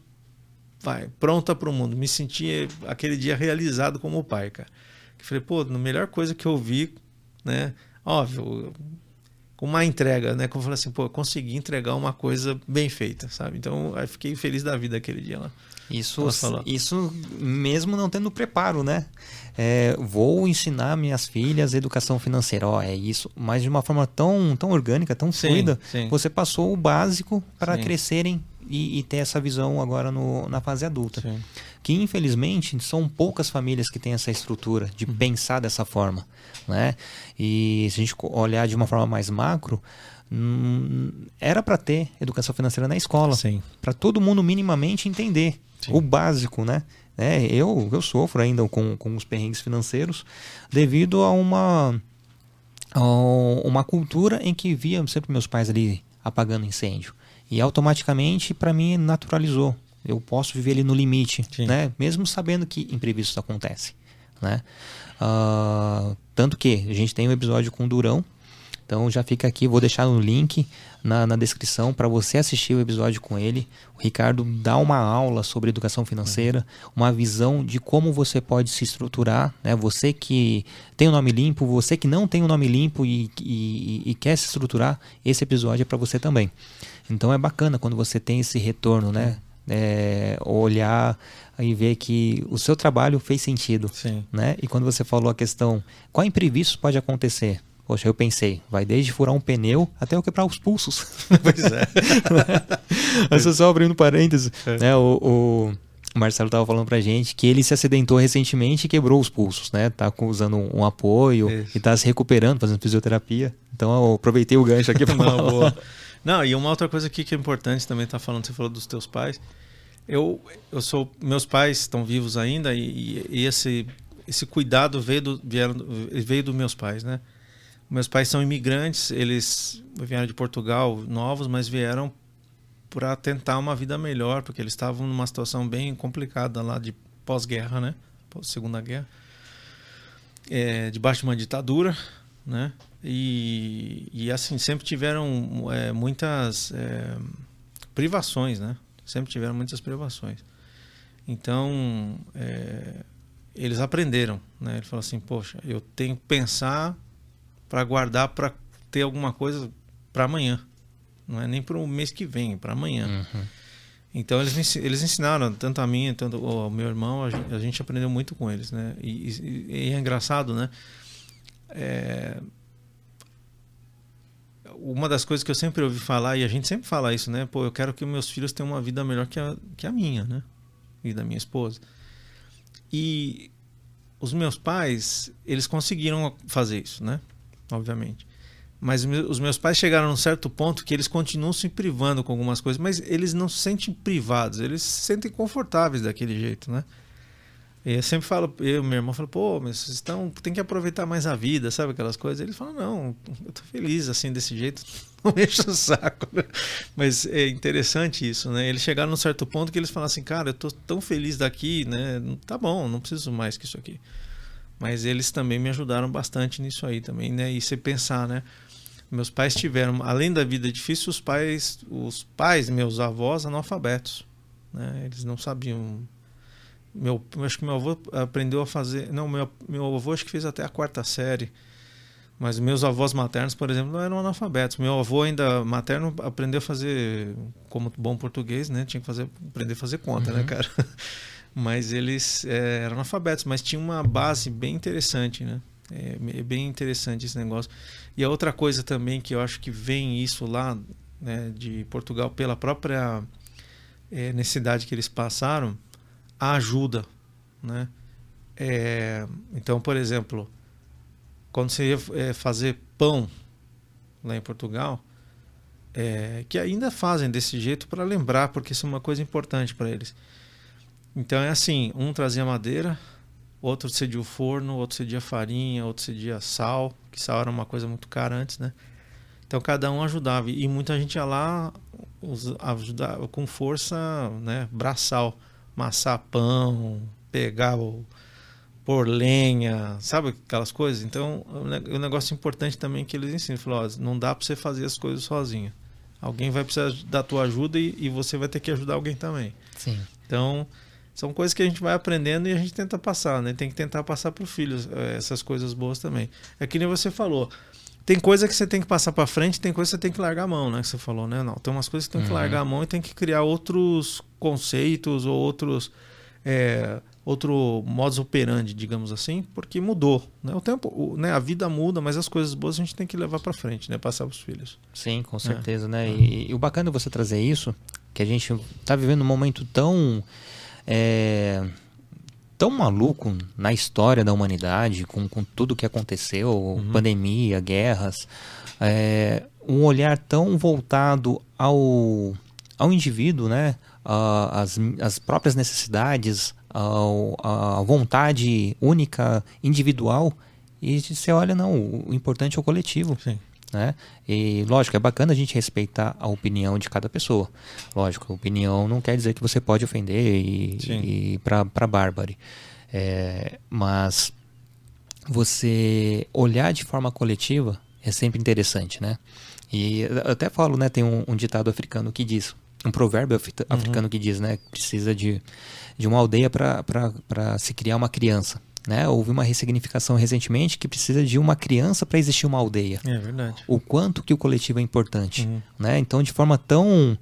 vai, pronta para o mundo. Me senti aquele dia realizado como pai, cara. Que falei, pô, a melhor coisa que eu vi, né? óbvio, com uma entrega, né? Como eu falei assim, pô, eu consegui entregar uma coisa bem feita, sabe? Então, eu fiquei feliz da vida aquele dia lá. Isso, isso mesmo não tendo preparo, né? É, vou ensinar minhas filhas educação financeira. Ó, é isso, mas de uma forma tão, tão orgânica, tão sim, fluida. Sim. Você passou o básico para crescerem e, e, ter essa visão agora no, na fase adulta. Sim. Que infelizmente são poucas famílias que têm essa estrutura de uhum. pensar dessa forma. Né? E se a gente olhar de uma forma mais macro, hum, era para ter educação financeira na escola, para todo mundo minimamente entender Sim. o básico, né? É, eu, eu sofro ainda com, com os perrengues financeiros devido a uma, a uma cultura em que via sempre meus pais ali apagando incêndio. E automaticamente, para mim, naturalizou. Eu posso viver ali no limite, né? Mesmo sabendo que imprevistos acontecem, né? Uh, tanto que a gente tem um episódio com o Durão, então já fica aqui, vou deixar no link na, na descrição para você assistir o episódio com ele. O Ricardo dá uma aula sobre educação financeira, uma visão de como você pode se estruturar. Né? Você que tem o um nome limpo, você que não tem o um nome limpo e, e, e quer se estruturar, esse episódio é para você também. Então é bacana quando você tem esse retorno, né? É, olhar e ver que o seu trabalho fez sentido, Sim. né? E quando você falou a questão, qual imprevisto pode acontecer? Poxa, eu pensei, vai desde furar um pneu até eu quebrar os pulsos. Pois é. Mas só abrindo parênteses, é. né? O, o Marcelo estava falando pra gente que ele se acidentou recentemente e quebrou os pulsos, né? Tá usando um, um apoio Isso. e tá se recuperando, fazendo fisioterapia. Então eu aproveitei o gancho aqui para Não, boa. Não, e uma outra coisa aqui que é importante também tá falando, você falou dos teus pais. Eu, eu sou, meus pais estão vivos ainda e, e esse esse cuidado veio do vieram, veio dos meus pais, né? Meus pais são imigrantes, eles vieram de Portugal novos, mas vieram para tentar uma vida melhor, porque eles estavam numa situação bem complicada lá de pós-guerra, né? Pós-segunda guerra. É, debaixo de uma ditadura, né? E, e assim, sempre tiveram é, muitas é, privações, né? Sempre tiveram muitas privações. Então, é, eles aprenderam, né? Ele falou assim, poxa, eu tenho que pensar para guardar para ter alguma coisa para amanhã. Não é nem para o mês que vem, é para amanhã. Uhum. Então eles, eles ensinaram, tanto a mim, tanto ao meu irmão, a gente, a gente aprendeu muito com eles, né? E, e, e é engraçado, né? É, uma das coisas que eu sempre ouvi falar, e a gente sempre fala isso, né? Pô, eu quero que meus filhos tenham uma vida melhor que a, que a minha, né? E da minha esposa. E os meus pais, eles conseguiram fazer isso, né? Obviamente. Mas os meus pais chegaram a um certo ponto que eles continuam se privando com algumas coisas, mas eles não se sentem privados, eles se sentem confortáveis daquele jeito, né? Eu sempre falo, eu meu irmão fala, pô, mas vocês estão, tem que aproveitar mais a vida, sabe aquelas coisas? Eles falam, não, eu tô feliz assim desse jeito, não enche o saco. Mas é interessante isso, né? Eles chegaram num certo ponto que eles falam assim, cara, eu tô tão feliz daqui, né? Tá bom, não preciso mais que isso aqui. Mas eles também me ajudaram bastante nisso aí também, né? E você pensar, né? Meus pais tiveram, além da vida difícil, os pais, os pais, meus avós, analfabetos, né? Eles não sabiam meu, acho que meu avô aprendeu a fazer. Não, meu, meu avô acho que fez até a quarta série. Mas meus avós maternos, por exemplo, não eram analfabetos. Meu avô ainda materno aprendeu a fazer, como bom português, né? Tinha que fazer, aprender a fazer conta, né, uhum. né, cara? Mas eles é, eram analfabetos, mas tinha uma base bem interessante, né? É, é bem interessante esse negócio. E a outra coisa também que eu acho que vem isso lá né, de Portugal pela própria é, necessidade que eles passaram a ajuda, né? É, então, por exemplo, quando você ia é, fazer pão lá em Portugal, é, que ainda fazem desse jeito para lembrar, porque isso é uma coisa importante para eles. Então é assim, um trazia madeira, outro cedia o forno, outro cedia farinha, outro cedia sal, que sal era uma coisa muito cara antes, né? Então cada um ajudava e muita gente ia lá ajudar com força, né, braçal amassar pão, pegar o por lenha, sabe aquelas coisas? Então, o um negócio importante também que eles ensinam, falou, ó, não dá para você fazer as coisas sozinho. Alguém vai precisar da tua ajuda e, e, você vai ter que ajudar alguém também. Sim. Então, são coisas que a gente vai aprendendo e a gente tenta passar, né? Tem que tentar passar para o filho eh, essas coisas boas também. É que nem você falou, tem coisa que você tem que passar para frente, tem coisa que você tem que largar a mão, né? Que você falou, né? Não, tem umas coisas que tem que uhum. largar a mão e tem que criar outros conceitos ou outros é, outro modus operandi, digamos assim, porque mudou, né? O tempo, o, né? A vida muda, mas as coisas boas a gente tem que levar para frente, né? Passar para os filhos. Sim, com certeza, é. né? E, e, o bacana é você trazer isso, que a gente está vivendo um momento tão é tão maluco na história da humanidade, com, com tudo que aconteceu, uhum. pandemia, guerras, é, um olhar tão voltado ao, ao indivíduo, né? As, as próprias necessidades, a, a vontade única, individual, e você olha, não, o importante é o coletivo. Sim. Né? E lógico, é bacana a gente respeitar a opinião de cada pessoa. Lógico, opinião não quer dizer que você pode ofender e, e para Bárbara. É, mas você olhar de forma coletiva é sempre interessante, né? E eu até falo, né? Tem um, um ditado africano que diz, um provérbio uhum. africano uhum. que diz, né? Que precisa de, de uma aldeia para se criar uma criança. Né? Houve uma ressignificação recentemente que precisa de uma criança para existir uma aldeia. É verdade. O quanto que o coletivo é importante. Uhum. Né? Então, de forma tão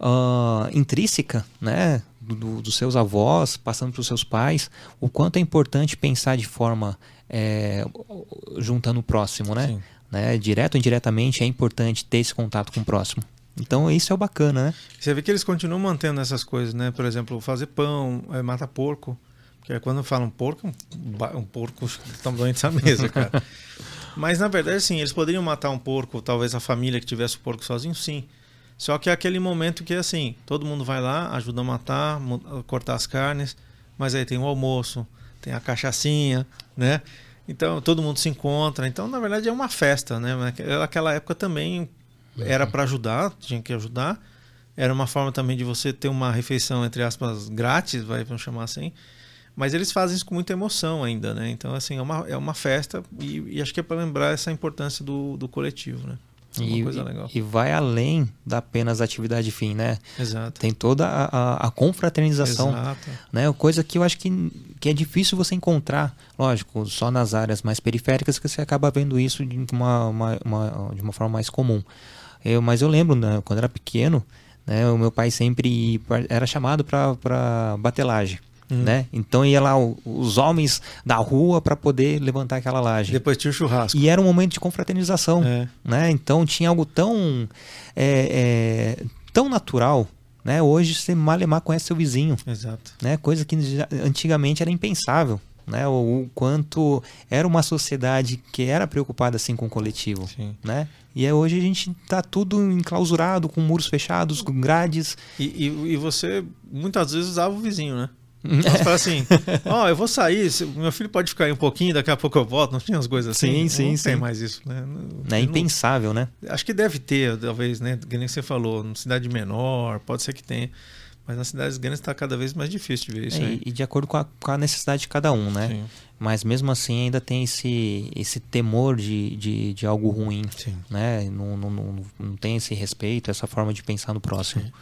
uh, intrínseca, né? Do, dos seus avós, passando para os seus pais, o quanto é importante pensar de forma é, juntando o próximo, né? né? Direto ou indiretamente é importante ter esse contato com o próximo. Então isso é o bacana, né? Você vê que eles continuam mantendo essas coisas, né? Por exemplo, fazer pão, é, mata porco. Porque quando falam porco, um, um porco estão doentes à mesa, cara. Mas na verdade, sim, eles poderiam matar um porco, talvez a família que tivesse o porco sozinho, sim. Só que é aquele momento que assim, todo mundo vai lá, ajuda a matar, cortar as carnes, mas aí tem o almoço, tem a cachaçinha, né? Então todo mundo se encontra. Então, na verdade, é uma festa, né? Naquela época também era para ajudar, tinha que ajudar. Era uma forma também de você ter uma refeição, entre aspas, grátis, vai, vamos chamar assim. Mas eles fazem isso com muita emoção ainda, né? Então, assim, é uma, é uma festa e, e acho que é para lembrar essa importância do, do coletivo, né? É e, e, vai além da apenas atividade fim, né? Exato. Tem toda a, a, a confraternização, Exato. né? Coisa que eu acho que, que é difícil você encontrar, lógico, só nas áreas mais periféricas que você acaba vendo isso de uma, uma, uma de uma forma mais comum. Eu, mas eu lembro, né, quando era pequeno, né, o meu pai sempre era chamado para batelagem. hum. né? Então ia lá o, os homens da rua para poder levantar aquela laje. Depois tinha o churrasco. E era um momento de confraternização, é. né? Então tinha algo tão é, é, tão natural né? Hoje você malemar conhece seu vizinho. Exato. Né? Coisa que antigamente era impensável. Né? O, o quanto era uma sociedade que era preocupada assim com o coletivo. Sim. Né? E é, hoje a gente está tudo enclausurado, com muros fechados, com grades. E, e, e você muitas vezes usava o vizinho, né? Nós fala assim, ó, oh, eu vou sair, meu filho pode ficar aí um pouquinho, daqui a pouco eu volto. Não tinha as coisas assim? Sim, sim, não sim. tem mais isso, né? Não, é impensável, né? Acho que deve ter, talvez, né? Que nem você falou, numa cidade menor, pode ser que tenha. Mas nas cidades grandes está cada vez mais difícil de ver isso é, E de acordo com a, com a, necessidade de cada um, né? Sim. Mas mesmo assim ainda tem esse, esse temor de, de, de algo ruim, Sim. né? Não, não, não, não tem esse respeito, essa forma de pensar no próximo. Sim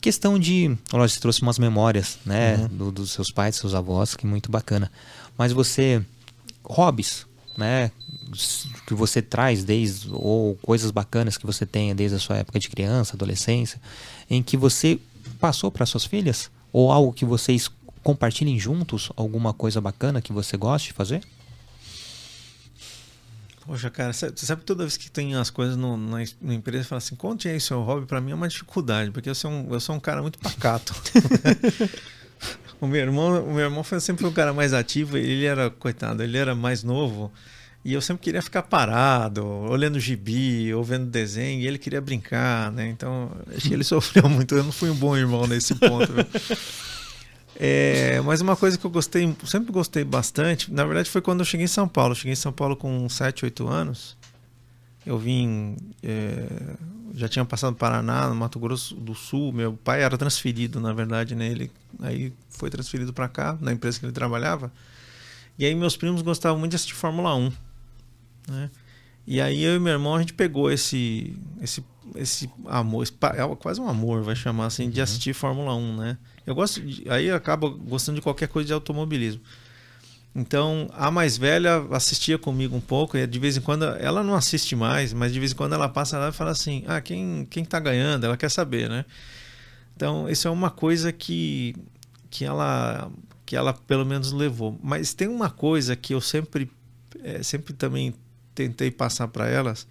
questão de. Lógico, você trouxe umas memórias, né? Uhum. Do, dos seus pais, dos seus avós, que muito bacana. Mas você. Hobbies, né? Que você traz desde. Ou coisas bacanas que você tenha desde a sua época de criança, adolescência, em que você passou para suas filhas? Ou algo que vocês compartilhem juntos? Alguma coisa bacana que você goste de fazer? Poxa, cara, você sabe que toda vez que tem as coisas no, na, na empresa, fala assim, conte aí seu hobby, para mim é uma dificuldade, porque eu sou um, eu sou um cara muito pacato. o, meu irmão, o meu irmão foi sempre um cara mais ativo, ele era, coitado, ele era mais novo, e eu sempre queria ficar parado, olhando gibi, ou vendo desenho, e ele queria brincar, né? Então, acho que ele sofreu muito, eu não fui um bom irmão nesse ponto. É, mas uma coisa que eu gostei, sempre gostei bastante, na verdade foi quando eu cheguei em São Paulo. Eu cheguei em São Paulo com 7, 8 anos. Eu vim. É, já tinha passado no Paraná, no Mato Grosso do Sul. Meu pai era transferido, na verdade, né? Ele aí foi transferido para cá, na empresa que ele trabalhava. E aí meus primos gostavam muito de assistir Fórmula 1. Né? E aí eu e meu irmão a gente pegou esse esse esse amor, esse, é quase um amor, vai chamar assim, de uhum. assistir Fórmula 1, né? Eu gosto de, aí eu acabo gostando de qualquer coisa de automobilismo. Então, a mais velha assistia comigo um pouco, e de vez em quando ela não assiste mais, mas de vez em quando ela passa lá e fala assim: "Ah, quem quem tá ganhando?", ela quer saber, né? Então, isso é uma coisa que que ela que ela pelo menos levou. Mas tem uma coisa que eu sempre é, sempre também tentei passar para elas,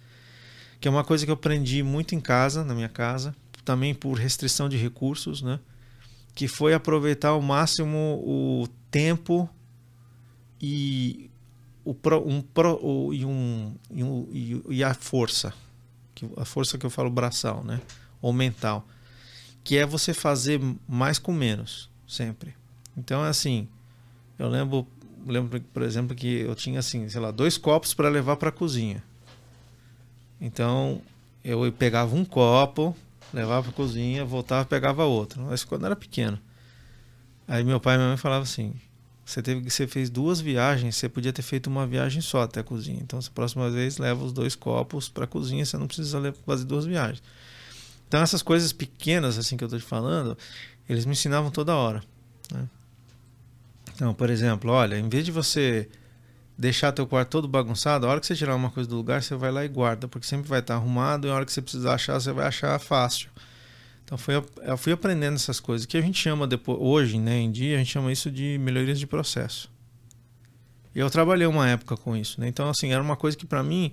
que é uma coisa que eu aprendi muito em casa, na minha casa, também por restrição de recursos, né? Que foi aproveitar ao máximo o tempo e o pro, um pro, o, e, um, e, e a força, que a força que eu falo braçal, né? Ou mental, que é você fazer mais com menos, sempre. Então é assim, eu lembro, lembro por exemplo que eu tinha assim, sei lá, dois copos para levar para a cozinha. Então eu pegava um copo, levava para a cozinha, voltava, pegava outro. Mas quando era pequeno. Aí meu pai e minha mãe falavam assim: você teve você fez duas viagens, você podia ter feito uma viagem só até a cozinha. Então, a próxima vez leva os dois copos para a cozinha, você não precisa fazer duas viagens. Então, essas coisas pequenas assim que eu estou te falando, eles me ensinavam toda hora. Né? Então, por exemplo, olha, em vez de você deixar teu quarto todo bagunçado, a hora que você tirar uma coisa do lugar, você vai lá e guarda, porque sempre vai estar arrumado e a hora que você precisar achar, você vai achar fácil. Então foi, eu fui aprendendo essas coisas que a gente chama depois, hoje, né, em dia, a gente chama isso de melhorias de processo. E eu trabalhei uma época com isso, né? Então assim, era uma coisa que para mim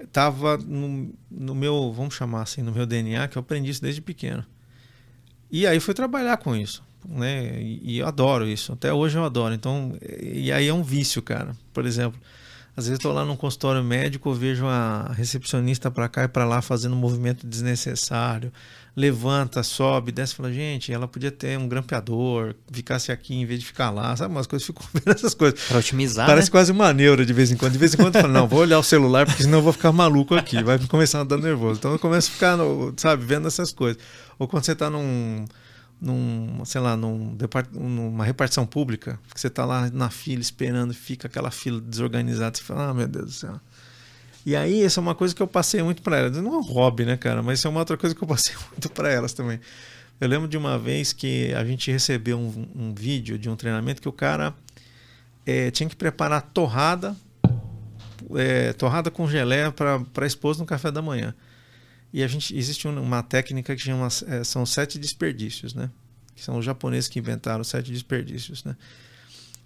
estava no, no meu, vamos chamar assim, no meu DNA, que eu aprendi isso desde pequeno. E aí fui trabalhar com isso né? E, e, eu adoro isso. Até hoje eu adoro. Então, e aí é um vício, cara. Por exemplo, às vezes estou lá num consultório médico, vejo a recepcionista para cá e para lá fazendo um movimento desnecessário. Levanta, sobe, desce fala, gente, ela podia ter um grampeador, ficasse aqui em vez de ficar lá, sabe? Umas coisas, fico vendo essas coisas. Para otimizar. Parece né? quase uma neura de vez em quando. De vez em quando eu falo, não, vou olhar o celular, porque senão eu vou ficar maluco aqui, vai começar a dar nervoso. Então eu começo a ficar, sabe, vendo essas coisas. Ou quando você está num num, sei lá, num, numa repartição pública, que você está lá na fila esperando, fica aquela fila desorganizada, você fala, ah, meu Deus do céu. E aí, essa é uma coisa que eu passei muito para elas. Não é um hobby, né, cara? Mas isso é uma outra coisa que eu passei muito para elas também. Eu lembro de uma vez que a gente recebeu um, um vídeo de um treinamento que o cara é, tinha que preparar torrada, é, torrada com geleia para a esposa no café da manhã. E a gente existe uma técnica que chama é, são sete desperdícios, né? que são os japoneses que inventaram sete desperdícios, né?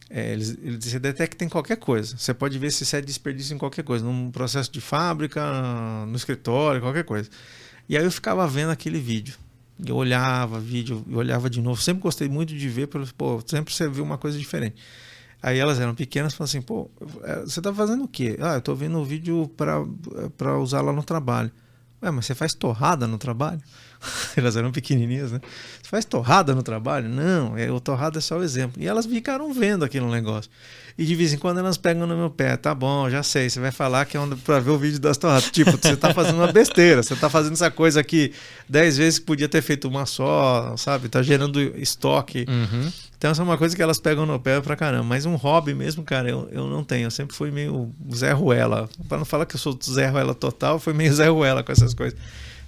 É, eles, eles se detectam em qualquer coisa. Você pode ver esse sete desperdício em qualquer coisa, num processo de fábrica, no escritório, qualquer coisa. E aí eu ficava vendo aquele vídeo. Eu olhava vídeo, eu olhava de novo. Sempre gostei muito de ver, pelo, pô, sempre você viu uma coisa diferente. Aí elas eram pequenas falavam assim, pô, é, você tá fazendo o quê? Ah, eu tô vendo o vídeo para usar lá no trabalho. Ué, mas você faz torrada no trabalho? elas eram pequenininhas, né? Você faz torrada no trabalho? Não, é, o torrada é só o exemplo. E elas ficaram vendo aquele negócio. E de vez em quando elas pegam no meu pé, tá bom, já sei, você vai falar que é para ver o vídeo das torradas. Tipo, você tá fazendo uma besteira, você tá fazendo essa coisa aqui dez vezes que podia ter feito uma só, sabe? Tá gerando estoque. Uhum. Então, essa é uma coisa que elas pegam no pé pra caramba. Mas um hobby mesmo, cara, eu, eu não tenho. Eu sempre fui meio Zé Ruela. Pra não falar que eu sou Zé Ruela total, foi meio Zé Ruela com essas coisas.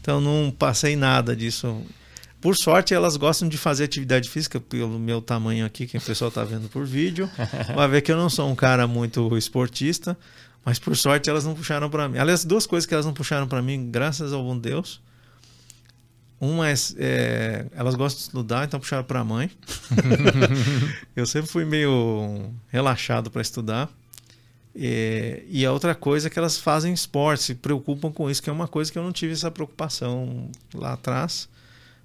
Então, não passei nada disso. Por sorte, elas gostam de fazer atividade física, pelo meu tamanho aqui, que o pessoal está vendo por vídeo. Vai ver que eu não sou um cara muito esportista, mas por sorte elas não puxaram para mim. Aliás, duas coisas que elas não puxaram para mim, graças ao bom Deus. Uma é, é, elas gostam de estudar, então puxaram para a mãe. eu sempre fui meio relaxado para estudar. E, e, a outra coisa é que elas fazem esporte, se preocupam com isso, que é uma coisa que eu não tive essa preocupação lá atrás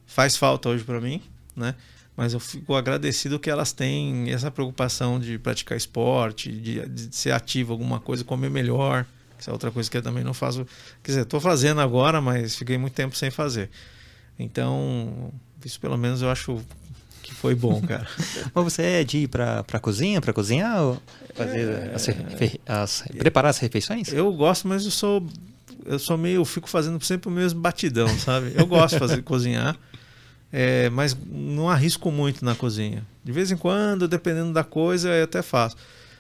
faz falta hoje para mim, né? Mas eu fico agradecido que elas têm essa preocupação de praticar esporte, de, de ser ativo alguma coisa, comer melhor. Essa é outra coisa que eu também não faço. Quer dizer, estou fazendo agora, mas fiquei muito tempo sem fazer. Então, isso pelo menos eu acho que foi bom, cara. mas você é de ir para a cozinha, para cozinhar? Fazer é, as, as, preparar as refeições? Eu gosto, mas eu sou eu sou meio, eu fico fazendo sempre o mesmo batidão, sabe? Eu gosto de fazer cozinhar. É, mas não arrisco muito na cozinha. De vez em quando, dependendo da coisa, eu até faço.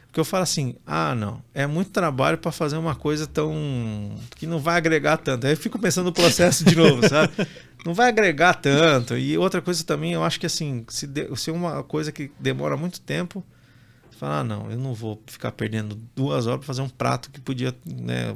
Porque eu falo assim: ah, não, é muito trabalho para fazer uma coisa tão. que não vai agregar tanto. Aí eu fico pensando no processo de novo, sabe? Não vai agregar tanto. E outra coisa também, eu acho que assim, se, de, se é uma coisa que demora muito tempo, você fala: ah, não, eu não vou ficar perdendo duas horas para fazer um prato que podia. Né,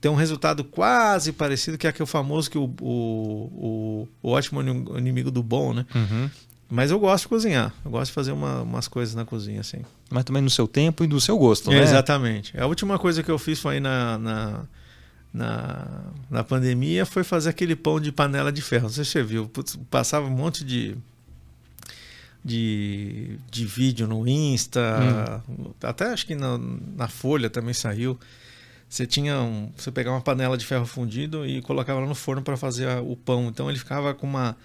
tem um resultado quase parecido, que é aquele famoso que o, o, o, o ótimo inimigo do bom, né? Uhum. Mas eu gosto de cozinhar. Eu gosto de fazer uma, umas coisas na cozinha, assim. Mas também no seu tempo e do seu gosto, né? exatamente. A última coisa que eu fiz foi na, na, na, na, pandemia foi fazer aquele pão de panela de ferro. Não sei se você viu. Passava um monte de, de, de vídeo no Insta. Hum. Até acho que na, na Folha também saiu você tinha um, você pegava uma panela de ferro fundido e colocava lá no forno para fazer o pão. Então ele ficava com uma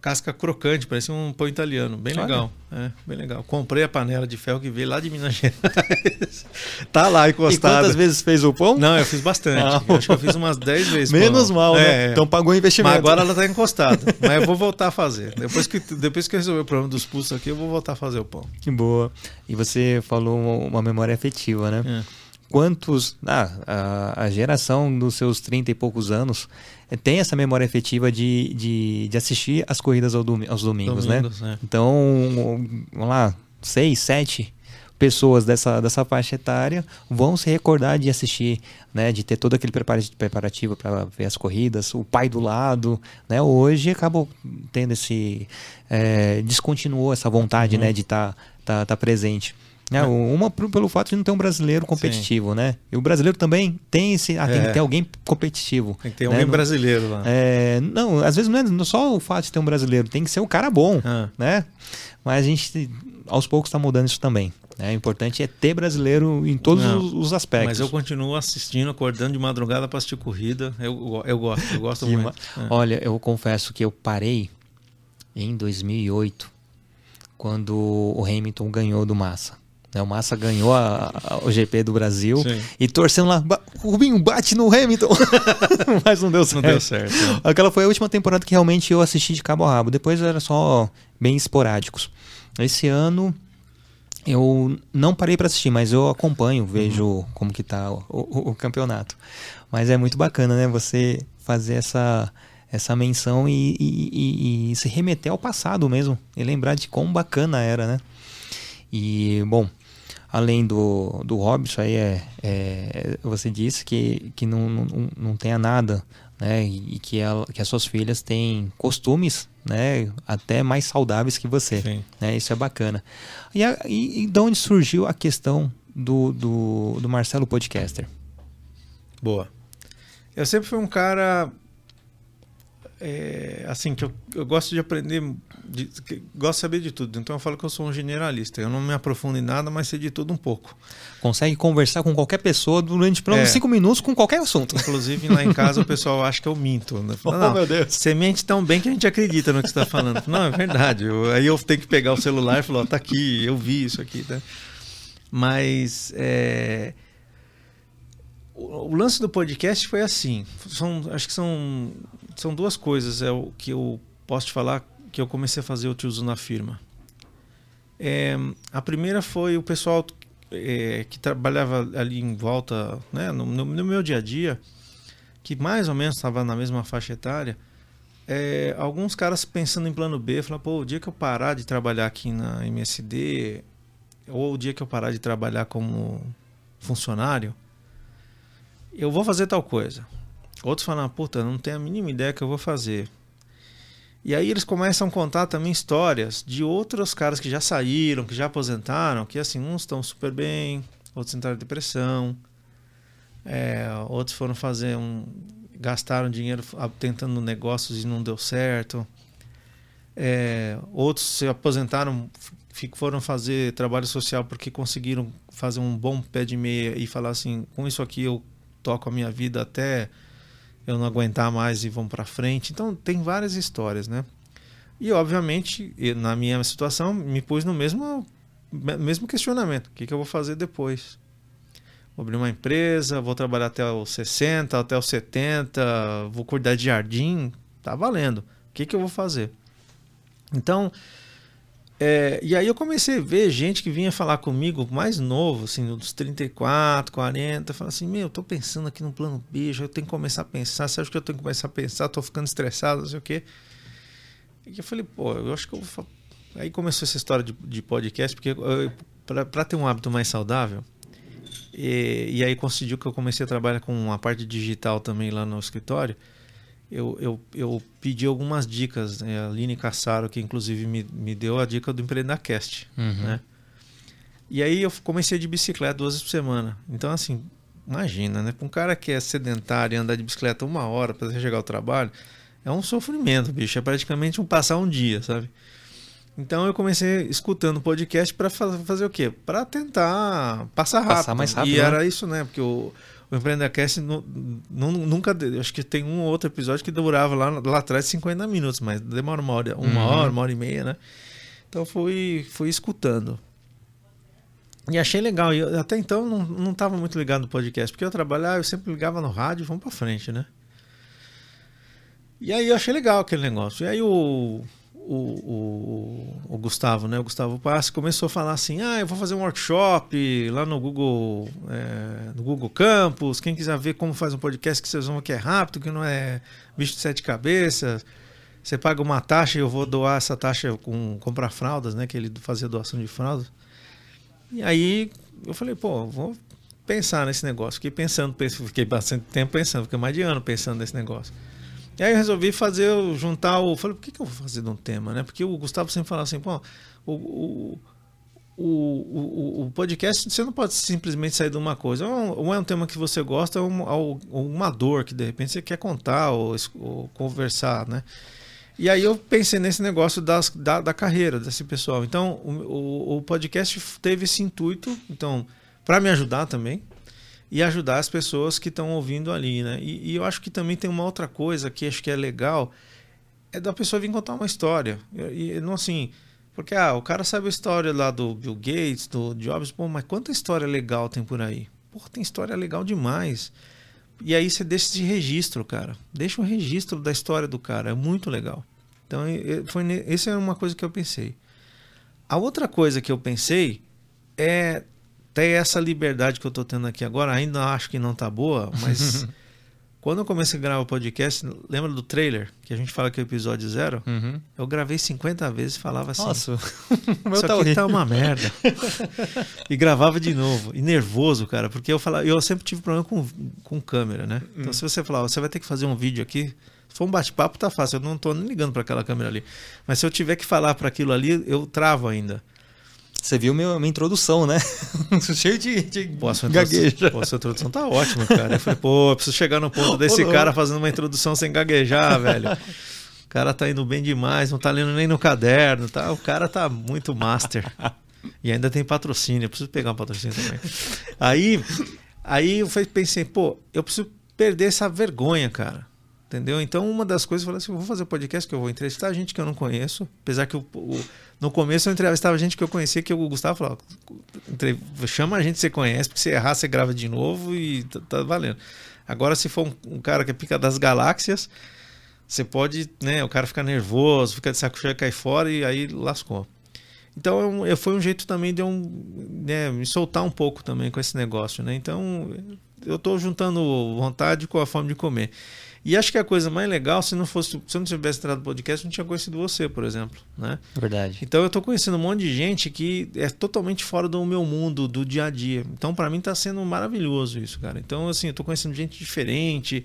casca crocante, parecia um pão italiano, bem Olha. legal. É, bem legal. Comprei a panela de ferro que veio lá de Minas Gerais. tá lá encostada. E quantas vezes fez o pão? Não, eu fiz bastante. Ah, acho que eu fiz umas 10 vezes. Menos pão. mal, né? É, então pagou o investimento. Mas agora ela tá encostada. mas eu vou voltar a fazer. Depois que, depois que eu resolver o problema dos pulsos aqui, eu vou voltar a fazer o pão. Que boa. E você falou uma, uma memória afetiva, né? É quantos. Ah, a, a, geração dos seus 30 e poucos anos eh, tem essa memória efetiva de, de, de assistir as corridas ao aos domingos, né? domingos né? É. Então, vamos lá, seis, sete pessoas dessa, dessa faixa etária vão se recordar de assistir, né, de ter todo aquele preparativo para ver as corridas, o pai do lado, né, hoje acabou tendo esse, é, descontinuou essa vontade, uhum. né, de estar tá, tá, tá presente. É, uma pelo fato de não ter um brasileiro competitivo, Sim. né? E o brasileiro também tem esse. Ah, tem é. que ter alguém competitivo. Tem que ter né? alguém brasileiro lá. É, não, às vezes não é só o fato de ter um brasileiro, tem que ser um cara bom, ah. né? Mas a gente aos poucos está mudando isso também. Né? O importante é ter brasileiro em todos os, os, aspectos. Mas eu continuo assistindo, acordando de madrugada para assistir corrida. Eu, eu gosto, eu gosto muito. É. Olha, eu confesso que eu parei em 2008, quando o Hamilton ganhou do Massa. Né, o Massa ganhou a, a, o GP do Brasil Sim. e torcendo lá, Rubinho, bate no Hamilton. Mas não deu certo. Não deu certo. É. Aquela foi a última temporada que realmente eu assisti de cabo a rabo. Depois era só bem esporádicos. Esse ano eu não parei para assistir, mas eu acompanho, vejo uhum. como que tá o, o, o, campeonato. Mas é muito bacana, né? Você fazer essa essa menção e, e, e, e se remeter ao passado mesmo e lembrar de quão bacana era, né? E bom, além do, do hobby, isso aí é, é você disse que, que não, não, não tenha nada, né? E que, ela, que as suas filhas têm costumes, né? Até mais saudáveis que você, Sim. né? Isso é bacana. E, a, e, e de onde surgiu a questão do, do, do Marcelo Podcaster? Boa. Eu sempre fui um cara é, assim, que eu, eu, gosto de aprender, de, gosto de saber de tudo. Então eu falo que eu sou um generalista. Eu não me aprofundo em nada, mas sei de tudo um pouco. Consegue conversar com qualquer pessoa durante pelo menos é, cinco minutos com qualquer assunto. Inclusive lá em casa o pessoal acha que eu minto. Né? Oh, meu Deus. Você mente tão bem que a gente acredita no que você está falando. Não, é verdade. Eu, aí eu tenho que pegar o celular e falar, oh, tá aqui, eu vi isso aqui. Né? Mas é, o, o lance do podcast foi assim. São, acho que são são duas coisas é o que eu posso te falar que eu comecei a fazer o uso na firma. É, a primeira foi o pessoal é, que trabalhava ali em volta, né, no, no, no, meu dia a dia, que mais ou menos estava na mesma faixa etária. É, alguns caras pensando em plano B, falaram, pô, o dia que eu parar de trabalhar aqui na MSD, ou o dia que eu parar de trabalhar como funcionário, eu vou fazer tal coisa. Outros falam, puta, não tenho a mínima ideia que eu vou fazer. E aí eles começam a contar também histórias de outros caras que já saíram, que já aposentaram, que assim, uns estão super bem, outros entraram em depressão, é, outros foram fazer um. gastaram dinheiro tentando negócios e não deu certo. É, outros se aposentaram, foram fazer trabalho social porque conseguiram fazer um bom pé de meia e falar assim: com isso aqui eu toco a minha vida até eu não aguentar mais e vão para frente. Então tem várias histórias, né? E obviamente, na minha situação, me pus no mesmo mesmo questionamento. O que, que eu vou fazer depois? Vou abrir uma empresa, vou trabalhar até os 60, até os 70, vou cuidar de jardim, tá valendo. O que, que eu vou fazer? Então, é, e aí eu comecei a ver gente que vinha falar comigo mais novo, assim, dos 34, 40, falar assim, meu, eu tô pensando aqui no plano B, eu tenho que começar a pensar, você acha que eu tenho que começar a pensar, tô ficando estressado, não sei o quê. E eu falei, pô, eu acho que eu vou... Aí começou essa história de, de podcast, porque para ter um hábito mais saudável, e, e aí coincidiu que eu comecei a trabalhar com a parte digital também lá no escritório, eu, eu, eu pedi algumas dicas. Né? A Aline Cassaro, que inclusive me, me deu a dica do Empreendacast. Uhum. Né? E aí eu comecei de bicicleta duas vezes por semana. Então, assim, imagina, né? Para um cara que é sedentário e andar de bicicleta uma hora para chegar ao trabalho, é um sofrimento, bicho. É praticamente um passar um dia, sabe? Então eu comecei escutando podcast para fazer o quê? Para tentar passar rápido. Passar mais rápido. E né? era isso, né? Porque o o Empreendacast nunca. Acho que tem um ou outro episódio que durava lá, lá atrás 50 minutos, mas demora uma hora, uma uhum. hora, uma hora e meia, né? Então fui, fui escutando. E achei legal. E até então não, não tava muito ligado no podcast, porque eu trabalhava, eu sempre ligava no rádio, vamos para frente, né? E aí eu achei legal aquele negócio. E aí o, o, o, o, Gustavo, né? O Gustavo Passi começou a falar assim: ah, eu vou fazer um workshop lá no Google, é, no Google Campus. Quem quiser ver como faz um podcast, que vocês vão ver que é rápido, que não é bicho de sete cabeças. Você paga uma taxa e eu vou doar essa taxa com comprar fraldas, né? Que ele fazia doação de fraldas. E aí eu falei, pô, vou pensar nesse negócio. Fiquei pensando, fiquei bastante tempo pensando, fiquei mais de ano pensando nesse negócio. E aí eu resolvi fazer, juntar o. Falei, por que, que eu vou fazer de um tema, né? Porque o Gustavo sempre fala assim, pô, o, o, o, o, podcast você não pode simplesmente sair de uma coisa. Ou é um tema que você gosta, ou, uma dor que de repente você quer contar ou, ou conversar, né? E aí eu pensei nesse negócio das, da, da carreira desse pessoal. Então, o, o podcast teve esse intuito, então, para me ajudar também, e ajudar as pessoas que estão ouvindo ali, né? E, e, eu acho que também tem uma outra coisa que acho que é legal, é da pessoa vir contar uma história. E, e não assim, porque ah, o cara sabe a história lá do Bill Gates, do Jobs, pô, mas quanta história legal tem por aí? Pô, tem história legal demais. E aí você deixa esse registro, cara. Deixa um registro da história do cara, é muito legal. Então, foi, essa é uma coisa que eu pensei. A outra coisa que eu pensei é até essa liberdade que eu estou tendo aqui agora, ainda acho que não está boa, mas quando eu comecei a gravar o podcast, lembra do trailer que a gente fala que é o episódio zero? Uhum. Eu gravei 50 vezes e falava assim. Nossa, o meu Isso tá aqui horrível. tá uma merda. e gravava de novo. E nervoso, cara, porque eu falava, eu sempre tive problema com, com câmera, né? Então, se você falar, você vai ter que fazer um vídeo aqui. Se for um bate-papo, tá fácil. Eu não tô nem ligando para aquela câmera ali. Mas se eu tiver que falar para aquilo ali, eu travo ainda. Você viu meu, minha introdução, né? Cheio de, de Pô, gagueja. introdução, pô, sua introdução tá ótima, cara. Eu falei, pô, eu preciso chegar no ponto desse Ô, cara fazendo uma introdução sem gaguejar, velho. O cara tá indo bem demais, não tá lendo nem no caderno, tá? O cara tá muito master. E ainda tem patrocínio, eu preciso pegar um patrocínio também. Aí, aí eu pensei, pô, eu preciso perder essa vergonha, cara. Entendeu? Então, uma das coisas, eu falei assim: eu vou fazer podcast que eu vou entrevistar gente que eu não conheço. Apesar que o- o- no começo eu entrevistava gente que eu conhecia, que o Gustavo falava: chama a gente que você conhece, porque se errar, você grava de novo e tá, tá valendo. Agora, se for um, um cara que é pica das galáxias, você pode, né? O cara fica nervoso, fica de saco cheio, cai fora e aí lascou. Então, um- é- foi um jeito também de eu né, me soltar um pouco também com esse negócio, né? Então, eu estou juntando vontade com a fome de comer. E acho que a coisa mais legal, se não fosse, se eu não tivesse entrado no podcast, eu não tinha conhecido você, por exemplo, né? Verdade. Então eu tô conhecendo um monte de gente que é totalmente fora do meu mundo, do dia a dia. Então para mim tá sendo maravilhoso isso, cara. Então assim, eu tô conhecendo gente diferente.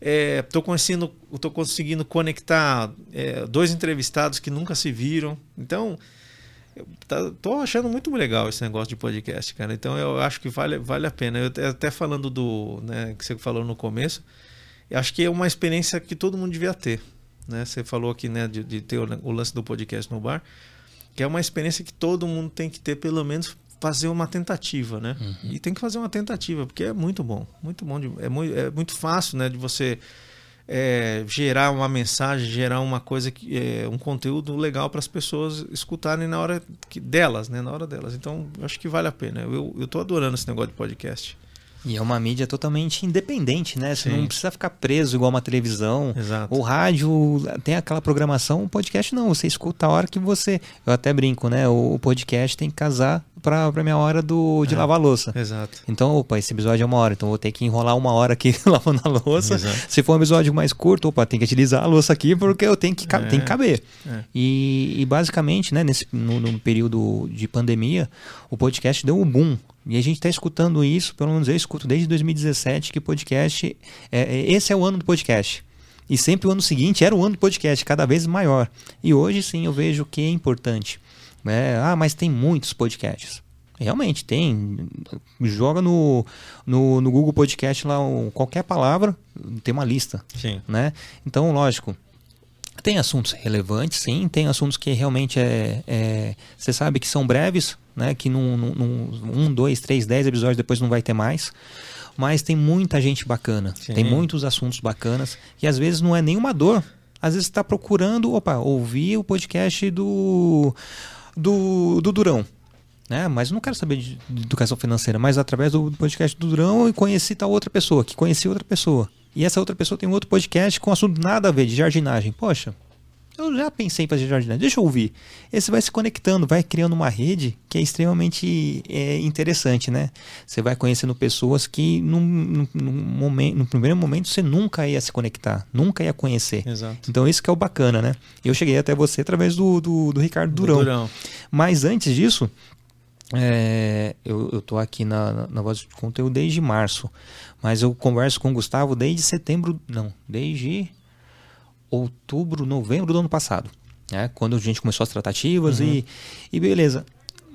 É, tô conhecendo, tô conseguindo conectar é, dois entrevistados que nunca se viram. Então eu tá- tô achando muito legal esse negócio de podcast, cara. Então eu acho que vale, vale a pena. Eu até- falando do, né, que você falou no começo, eu acho que é uma experiência que todo mundo devia ter. Né? Você falou aqui né, de, de ter o, o lance do podcast no bar, que é uma experiência que todo mundo tem que ter, pelo menos fazer uma tentativa, né? E tem que fazer uma tentativa, porque é muito bom, muito bom, de- é, muito, é muito fácil, né, de você é, gerar uma mensagem, gerar uma coisa que é um conteúdo legal para as pessoas escutarem na hora que, delas, né, na hora delas. Então, acho que vale a pena. Eu, eu tô adorando esse negócio de podcast. E é uma mídia totalmente independente, né? Você Sim. não precisa ficar preso igual uma televisão. Exato. O rádio tem aquela programação, o podcast não. Você escuta a hora que você. Eu até brinco, né? O podcast tem que casar pra, pra minha hora do, de É. lavar a louça. Exato. Então, opa, esse episódio é uma hora, então vou ter que enrolar uma hora aqui lavando a louça. Exato. Se for um episódio mais curto, opa, tem que utilizar a louça aqui porque eu tenho que, É. tem que caber. É. E, e basicamente, né, nesse, no, no período de pandemia, o podcast deu um boom. E a gente está escutando isso, pelo menos eu escuto desde 2017 que podcast. É, é- esse é o ano do podcast. E sempre o ano seguinte era o ano do podcast, cada vez maior. E hoje sim eu vejo que é importante. né? ah, mas tem muitos podcasts. Realmente tem. Joga no, no, no Google Podcast lá qualquer palavra, tem uma lista Sim. né? Então, lógico, tem assuntos relevantes, sim, tem assuntos que realmente é, é- você sabe que são breves, né? Que num, num- um, dois, três, dez episódios depois não vai ter mais. Mas tem muita gente bacana, Sim. tem muitos assuntos bacanas e às vezes não é nenhuma dor. Às vezes está procurando, opa, ouvir o podcast do do, do Durão. Né? Mas eu não quero saber de, de educação financeira, mas através do podcast do Durão eu conheci tal outra pessoa, que conheci outra pessoa. E essa outra pessoa tem um outro podcast com assunto nada a ver, de jardinagem. Poxa, eu já pensei em fazer jardinagem, deixa eu ouvir. Esse vai se conectando, vai criando uma rede que é extremamente é, interessante, né? Você vai conhecendo pessoas que num, num, num momento, no primeiro momento você nunca ia se conectar, nunca ia conhecer. Exato. Então isso que é o bacana, né? Eu cheguei até você através do, do, do Ricardo Durão. Durão. Mas antes disso, é, eu, tô aqui na, na, voz de conteúdo desde março. Mas eu converso com o Gustavo desde setembro. Não, desde outubro, novembro do ano passado. Né? Quando a gente começou as tratativas e, e beleza.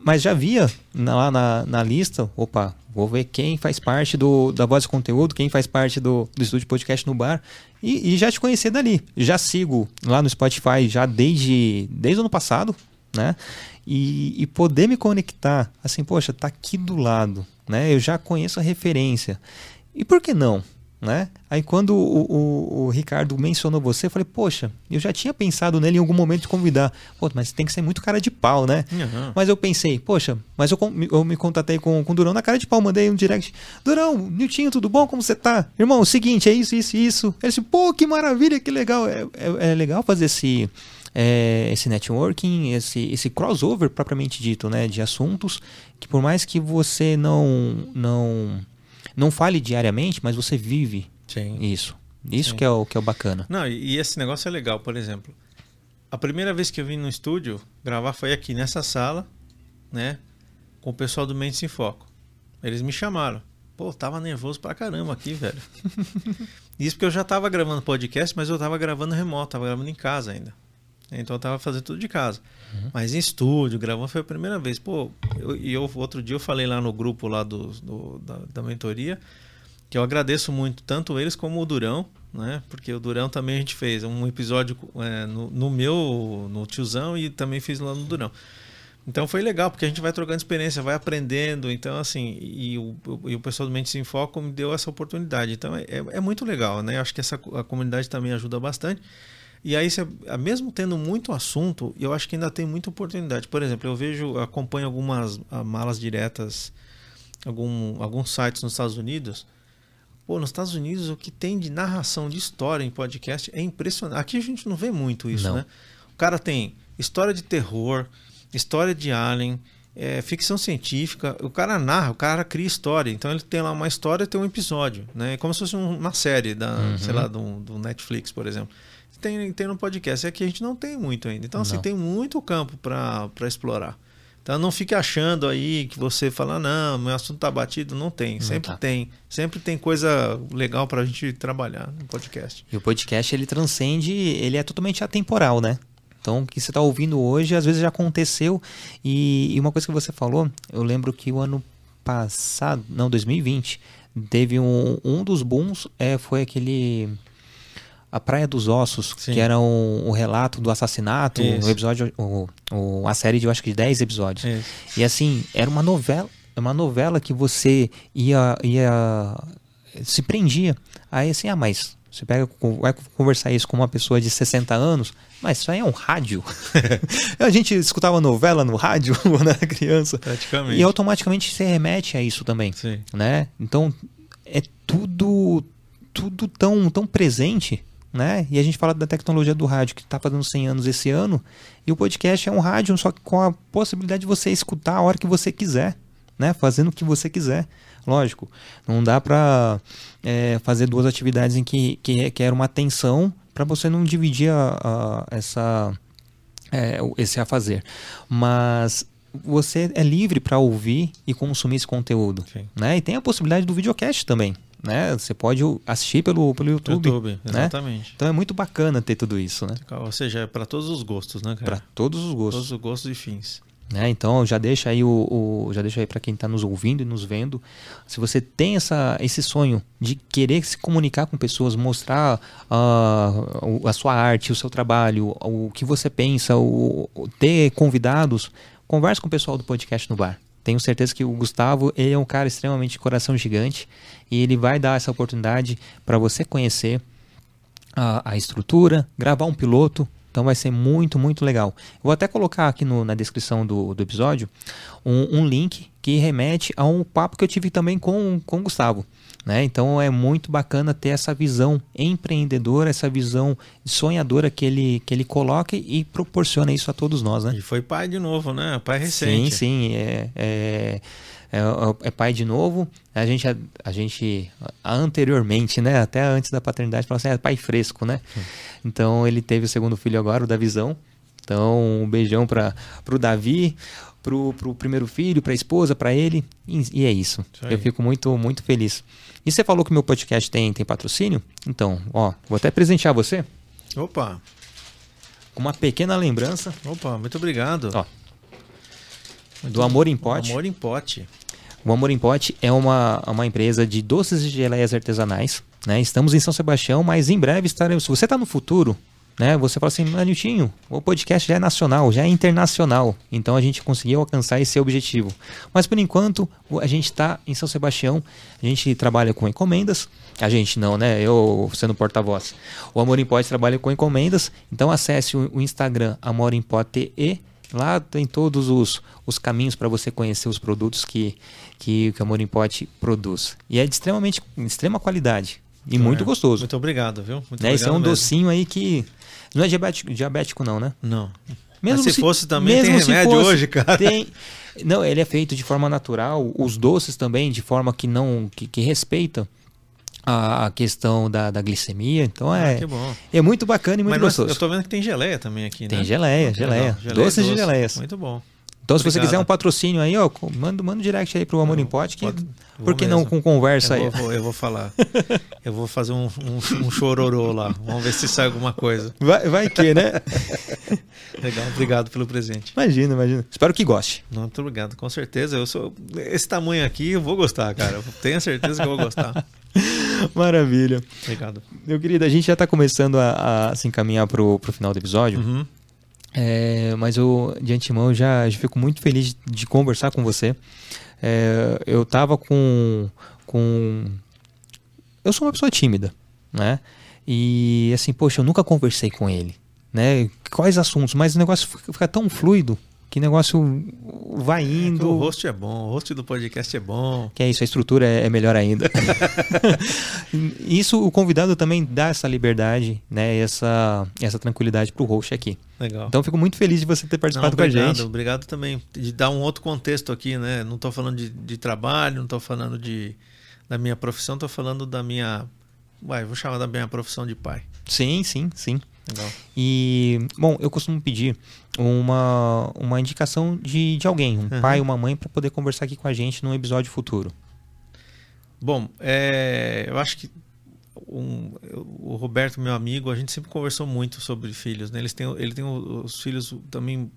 Mas já via na- lá na, na lista, opa, vou ver quem faz parte do, da voz de conteúdo, quem faz parte do, do estúdio podcast no bar. E, e já te conhecer dali. Já sigo lá no Spotify já desde, desde o ano passado, né? E, e poder me conectar, assim, poxa, tá aqui do lado, né? Eu já conheço a referência. E por que não? Né? Aí quando o, o- o Ricardo mencionou você, eu falei, poxa, eu já tinha pensado nele em algum momento de convidar. Pô, mas tem que ser muito cara de pau, né? Uhum. Mas eu pensei, poxa, mas eu, eu me contatei com, com o Durão na cara de pau, mandei um direct. Durão, Niltinho, tudo bom? Como você tá? Irmão, é o seguinte, é isso, isso, isso. Ele disse, pô, que maravilha, que legal. É, é- é legal fazer esse, é, esse networking, esse, esse crossover propriamente dito, né? De assuntos que por mais que você não, não, não fale diariamente, mas você vive Sim. Isso. Isso Sim. que é, o, que é o bacana. Não, e esse negócio é legal, por exemplo. A primeira vez que eu vim no estúdio gravar foi aqui nessa sala, né? Com o pessoal do Mentes em Foco. Eles me chamaram. Pô, tava nervoso pra caramba aqui, velho. Isso porque eu já tava gravando podcast, mas eu tava gravando remoto, tava gravando em casa ainda. Então eu tava fazendo tudo de casa. Mas em estúdio, gravando foi a primeira vez. Pô, eu- e eu, outro dia eu falei lá no grupo lá do, do- da, da mentoria que eu agradeço muito tanto eles como o Durão, né? Porque o Durão também a gente fez um episódio é, no, no meu, no tiozão e também fiz lá no Durão. Então foi legal, porque a gente vai trocando experiência, vai aprendendo. Então, assim, e o, e o pessoal do Mentes em Foco me deu essa oportunidade. Então é, é- é muito legal, né? Eu acho que essa, a comunidade também ajuda bastante. E aí, você, mesmo tendo muito assunto, eu acho que ainda tem muita oportunidade. Por exemplo, eu vejo, acompanho algumas ah, malas diretas, algum, alguns sites nos Estados Unidos. Pô, nos Estados Unidos, o que tem de narração de história em podcast é impressionante. Aqui a gente não vê muito isso, Não. né? O cara tem história de terror, história de alien, é, ficção científica. O cara narra, o cara cria história. Então ele tem lá uma história e tem um episódio, né? É como se fosse um- uma série da, sei lá, do, do Netflix, por exemplo. Tem, tem no podcast. É que a gente não tem muito ainda. Então, assim, Não. tem muito campo para explorar. Então não fique achando aí que você fala, não, meu assunto tá batido. Não tem. Sempre tá. tem. Sempre tem coisa legal pra gente trabalhar no podcast. E o podcast ele transcende, ele é totalmente atemporal, né? Então, o que você está ouvindo hoje, às vezes já aconteceu. E, e uma coisa que você falou, eu lembro que o ano passado, não, 2020, teve um, um dos booms, é, foi aquele. A Praia dos Ossos, Sim. que era um, um relato do assassinato, Isso. o episódio, o, o- a série de, eu acho que de 10 episódios. Isso. E assim, era uma novela, uma novela que você ia, ia se prendia. Aí assim, ah, mas você pega, vai conversar isso com uma pessoa de 60 anos, mas isso aí é um rádio. a gente escutava novela no rádio quando era criança. Praticamente. E automaticamente você remete a isso também, Sim. né? Então é tudo tudo tão tão presente, né? E a gente fala da tecnologia do rádio que está fazendo 100 anos esse ano, e o podcast é um rádio só que com a possibilidade de você escutar a hora que você quiser, né? Fazendo o que você quiser. Lógico, não dá para fazer duas atividades em que, que requer uma atenção para você não dividir a- a- essa é, esse a fazer. Mas você é livre para ouvir e consumir esse conteúdo. Sim. Né? E tem a possibilidade do videocast também. Né? Você pode assistir pelo, pelo YouTube. YouTube, né? exatamente. Então é muito bacana ter tudo isso, né? Ou seja, é para todos os gostos, né, Para cara? todos os gostos. Todos os gostos e fins. né? Então já deixa aí o, o- já deixa aí para quem está nos ouvindo e nos vendo, se você tem essa, esse sonho de querer se comunicar com pessoas, mostrar o- a sua arte, o seu trabalho, o que você pensa, o- ter convidados, converse com o pessoal do podcast no bar. Tenho certeza que o Gustavo ele é um cara extremamente de coração gigante e ele vai dar essa oportunidade para você conhecer a, a estrutura, gravar um piloto. Então vai ser muito, muito legal. Vou até colocar aqui no- na descrição do, do episódio um, um link que remete a um papo que eu tive também com, com o Gustavo. Né? Então é muito bacana ter essa visão empreendedora, essa visão sonhadora que ele, que ele coloca e proporciona isso a todos nós. Né? E foi pai de novo, né? Pai recente. Sim, sim. É, é, é, é pai de novo. A gente, a, gente anteriormente, né? Até antes da paternidade, falava assim, é pai fresco, né? Então ele teve o segundo filho agora, o Davizão. Então um beijão para o Davi, pro, pro primeiro filho, para a esposa, para ele. E, e é isso. Isso. Eu fico muito, muito feliz. E você falou que o meu podcast tem, tem patrocínio? Então, ó, vou até presentear você Opa, com uma pequena lembrança opa, muito obrigado. Ó, do Amor em Pote. Amor em pote. O Amor em Pote é uma, uma empresa de doces e geleias artesanais. Né? Estamos em São Sebastião, mas em breve estaremos. Se você está no futuro, né? Você fala assim, Maniltinho, o podcast já é nacional, já é internacional. Então a gente conseguiu alcançar esse objetivo. Mas por enquanto, o- a gente está em São Sebastião, a gente trabalha com encomendas. A gente não, né? Eu sendo porta-voz. O Amor em Pote trabalha com encomendas. Então acesse o, o Instagram Amor em Pote e Lá tem todos os, os caminhos para você conhecer os produtos que, que, que a Amor em Pote produz. E é de extremamente de extrema qualidade. E muito É, gostoso. Muito obrigado, viu? Muito né? Esse é obrigado um mesmo. docinho aí que. Não é diabético, diabético não, né? Não. Mas se fosse também, tem mesmo se remédio fosse, hoje, cara. Tem, não, ele é feito de forma natural. Os doces também, de forma que não. que, que respeita a, a questão da, da glicemia. Então Ah, é, que bom. é muito bacana e muito Mas nós- gostoso. eu tô vendo que tem geleia também aqui, Tem né? geleia, Legal. geleia. Geleia Doces doce. de geleias. Muito bom. Então, se você quiser um patrocínio aí, ó, manda, manda um direct aí pro Amor em Pote, que Pode- por que vou não mesmo. com conversa aí? Eu vou, vou- eu vou falar. Eu vou fazer um, um, um chororô lá. Vamos ver se sai alguma coisa. Vai, vai que, né? Legal, obrigado pelo presente. imagina, imagina. Espero que goste. Muito obrigado, com certeza. Eu sou esse tamanho aqui, eu vou gostar, cara. Eu tenho certeza que eu vou gostar. Maravilha. Obrigado. Meu querido, a gente já tá começando a, a se encaminhar pro, pro final do episódio. Uhum. É, mas eu, de antemão, já, já fico muito feliz de, conversar com você. É, eu tava com, com. Eu sou uma pessoa tímida, né? E assim, poxa, eu nunca conversei com ele, né? Quais assuntos? Mas o negócio fica tão fluido que negócio vai indo. O host é bom, o host do podcast é bom. Que é isso, a estrutura é, é melhor ainda. isso, o convidado também dá essa liberdade, né? Essa, essa tranquilidade pro host aqui. Legal. Então, eu fico muito feliz de você ter Não, participado com a obrigado, gente. obrigado também de dar um outro contexto aqui, né? Não estou falando de, de trabalho, não estou falando de, da minha profissão, estou falando da minha. Vai, vou chamar da minha profissão de pai. Sim, sim, sim. Legal. E, bom, eu costumo pedir uma, uma indicação de, de alguém, um Uhum. pai, uma mãe, para poder conversar aqui com a gente num episódio futuro. Bom, é, eu acho que um- o Roberto, meu amigo, a gente sempre conversou muito sobre filhos, né? Eles têm, ele tem os filhos também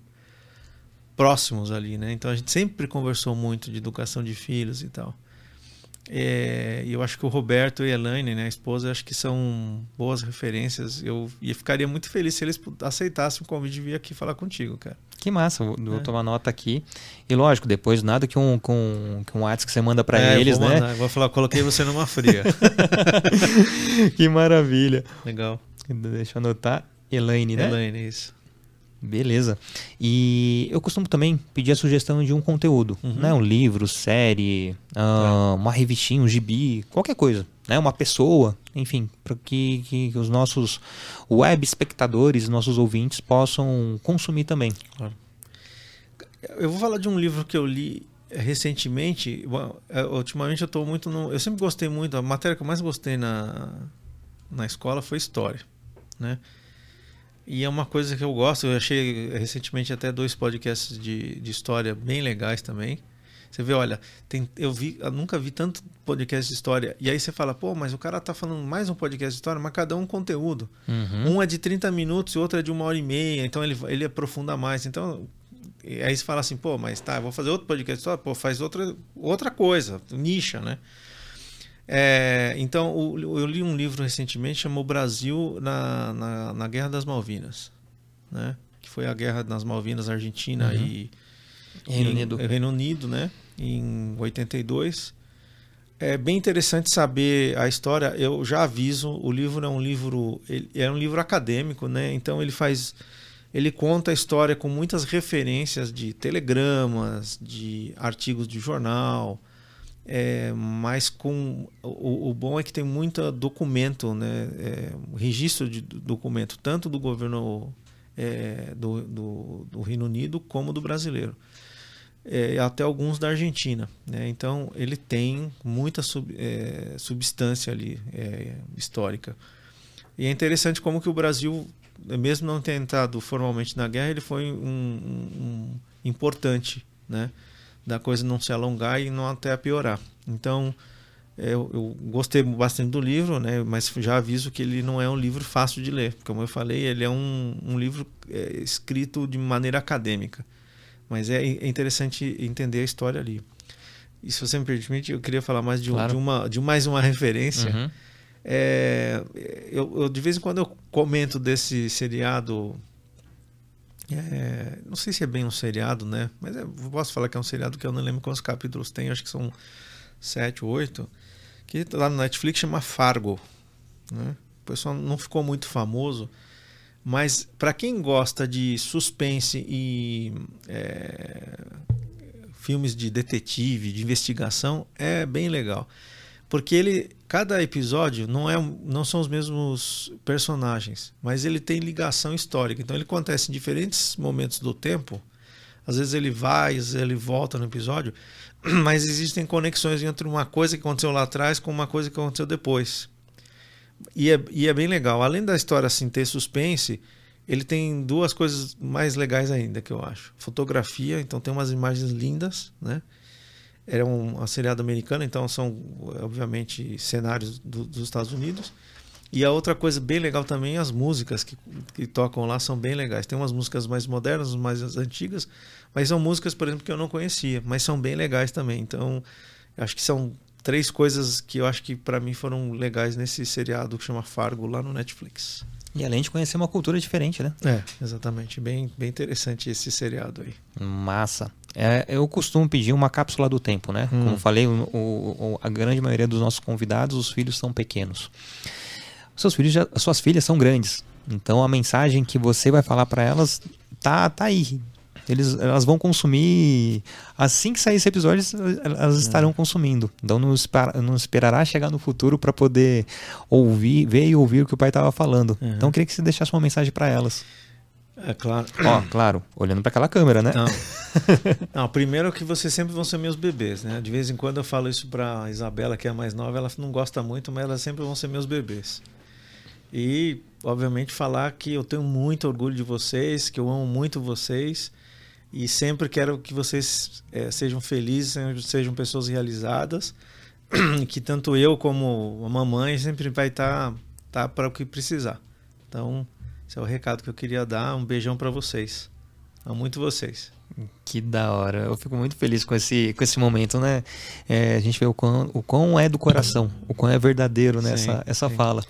próximos ali, né? Então a gente sempre conversou muito de educação de filhos e tal. É, E eu acho que o Roberto e a Elaine, né, a esposa, acho que são boas referências. Eu e ficaria muito feliz se eles aceitassem o convite de vir aqui falar contigo, cara. Que massa, vou, É. tomar nota aqui. E lógico, depois nada que um, com, que um WhatsApp que você manda para É, eu eles, vou né? mandar, vou falar, coloquei você numa fria. que maravilha. Legal. Deixa eu anotar. Elaine, né? Elaine, isso. Beleza. E eu costumo também pedir a sugestão de um conteúdo, Uhum. né? Um livro, série, ah, uma revistinha, um gibi, qualquer coisa, né? Uma pessoa, enfim, para que, que os nossos web espectadores, nossos ouvintes possam consumir também. Eu vou falar de um livro que eu li recentemente. Bom, é, Ultimamente eu estou muito no. Eu sempre gostei muito. A matéria que eu mais gostei na, na escola foi história, né? E é uma coisa que eu gosto. Eu achei recentemente até dois podcasts de, de história bem legais também. Você vê, olha, tem, eu vi, eu nunca vi tanto podcast de história. E aí você fala, pô, mas o cara tá falando mais um podcast de história, mas cada um conteúdo. Um é de 30 minutos e outro é de uma hora e meia, então ele, ele aprofunda mais. Então, aí você fala assim, pô, mas tá, eu vou fazer outro podcast de história, pô, faz outra, outra coisa, nicha, né? É, então, o- eu li um livro recentemente chamado Brasil na, na, na Guerra das Malvinas, né? Que foi a Guerra das Malvinas, Argentina Uhum. e Reino em- Unido. Reino Unido, né? Em 82. É bem interessante saber a história. Eu já aviso, o livro é um livro, ele é um livro acadêmico, né? Então ele faz, ele conta a história com muitas referências de telegramas, de artigos de jornal, é, mas com o, o bom é que tem muito documento, né? É, registro de do- documento tanto do governo é, do, do, do Reino Unido como do brasileiro é, até alguns da Argentina. Né? Então ele tem muita sub- é, substância ali é, histórica. E é interessante como que o Brasil, mesmo não tendo entrado formalmente na guerra, ele foi um, um- um importante, né? Da coisa não se alongar e não até piorar. Então é, eu, eu gostei bastante do livro, né? mas já aviso que ele não é um livro fácil de ler. Como eu falei, ele é um, um livro é, escrito de maneira acadêmica. Mas é é interessante entender a história ali. E se você me permite, eu queria falar mais de, Claro. de uma, de mais uma referência. Uhum. É, eu, eu, de vez em quando eu comento desse seriado. É, não sei se é bem um seriado, né? Mas eu posso falar que é um seriado que eu não lembro quantos capítulos tem, acho que são sete, oito. Que lá no Netflix chama Fargo. Né? O pessoal não ficou muito famoso, mas para quem gosta de suspense e é, filmes de detetive, de investigação, é bem legal. Porque ele, cada episódio não, é, não são os mesmos personagens, mas ele tem ligação histórica. Então ele acontece em diferentes momentos do tempo, Às vezes ele vai, às vezes ele volta no episódio, mas existem conexões entre uma coisa que aconteceu lá atrás com uma coisa que aconteceu depois. E é, e é bem legal. Além da história assim ter suspense, ele tem duas coisas mais legais ainda que eu acho. Fotografia, então tem umas imagens lindas, né? Era um, seriado americano, então são obviamente cenários do, dos Estados Unidos. E a outra coisa bem legal também, as músicas que, que tocam lá são bem legais. Tem umas músicas mais modernas, mais antigas, mas são músicas, por exemplo, que eu não conhecia, mas são bem legais também. Então, acho que são três coisas que eu acho que para mim foram legais nesse seriado que chama Fargo lá no Netflix. E além de conhecer uma cultura diferente, né? É, exatamente. Bem, bem interessante esse seriado aí. Massa. É, eu costumo pedir uma cápsula do tempo, né? Hum. Como falei, o, o, a grande maioria dos nossos convidados, os filhos são pequenos seus filhos, já, suas filhas são grandes. Então a mensagem que você vai falar para elas tá, tá aí. Eles, elas vão consumir assim que sair esse episódio, elas estarão consumindo. Então não, não esperará chegar no futuro para poder ouvir, ver e ouvir o que o pai estava falando. Uhum. Então eu queria que você deixasse uma mensagem para elas. É claro. Ó, claro, olhando para aquela câmera, né? Não. não, primeiro que vocês sempre vão ser meus bebês, né? De vez em quando eu falo isso para Isabela, que é a mais nova, ela não gosta muito, mas elas sempre vão ser meus bebês. E, obviamente, falar que eu tenho muito orgulho de vocês, que eu amo muito vocês e sempre quero que vocês é, sejam felizes, sejam pessoas realizadas, que tanto eu como a mamãe sempre vai estar tá, tá para o que precisar. Então, esse é o recado que eu queria dar. Um beijão para vocês. Amo muito vocês. Que da hora. Eu fico muito feliz com esse, com esse momento, né? É, a gente vê o quão, o quão é do coração, o quão é verdadeiro nessa né, essa fala.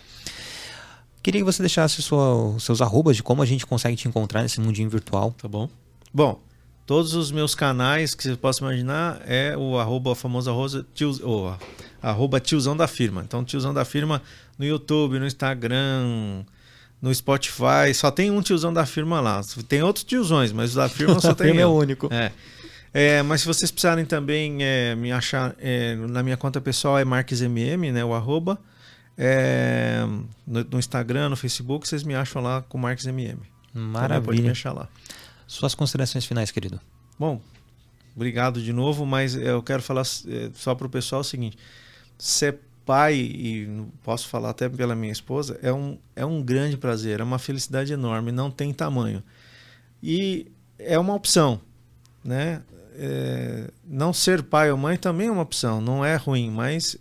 Queria que você deixasse sua, seus arrobas de como a gente consegue te encontrar nesse mundinho virtual. Tá bom. Bom, todos os meus canais que você possa imaginar é o arroba, famoso arroba, tio, oh, arroba tiozão da firma. Então, tiozão da firma no YouTube, no Instagram, no Spotify. Só tem um tiozão da firma lá. Tem outros tiozões, mas o da firma só tem. firma é o único. É. É, mas se vocês precisarem também é, me achar é, na minha conta pessoal é MarquesMM, né, o arroba. É, no, no, Instagram, no Facebook, vocês me acham lá com Marques MM. Maravilha. pode me achar lá. Suas considerações finais, querido. Bom, obrigado de novo, mas eu quero falar é, só para o pessoal o seguinte: ser pai, e posso falar até pela minha esposa, é um, é um grande prazer, é uma felicidade enorme, não tem tamanho. E é uma opção, né? É, não ser pai ou mãe também é uma opção, não é ruim, mas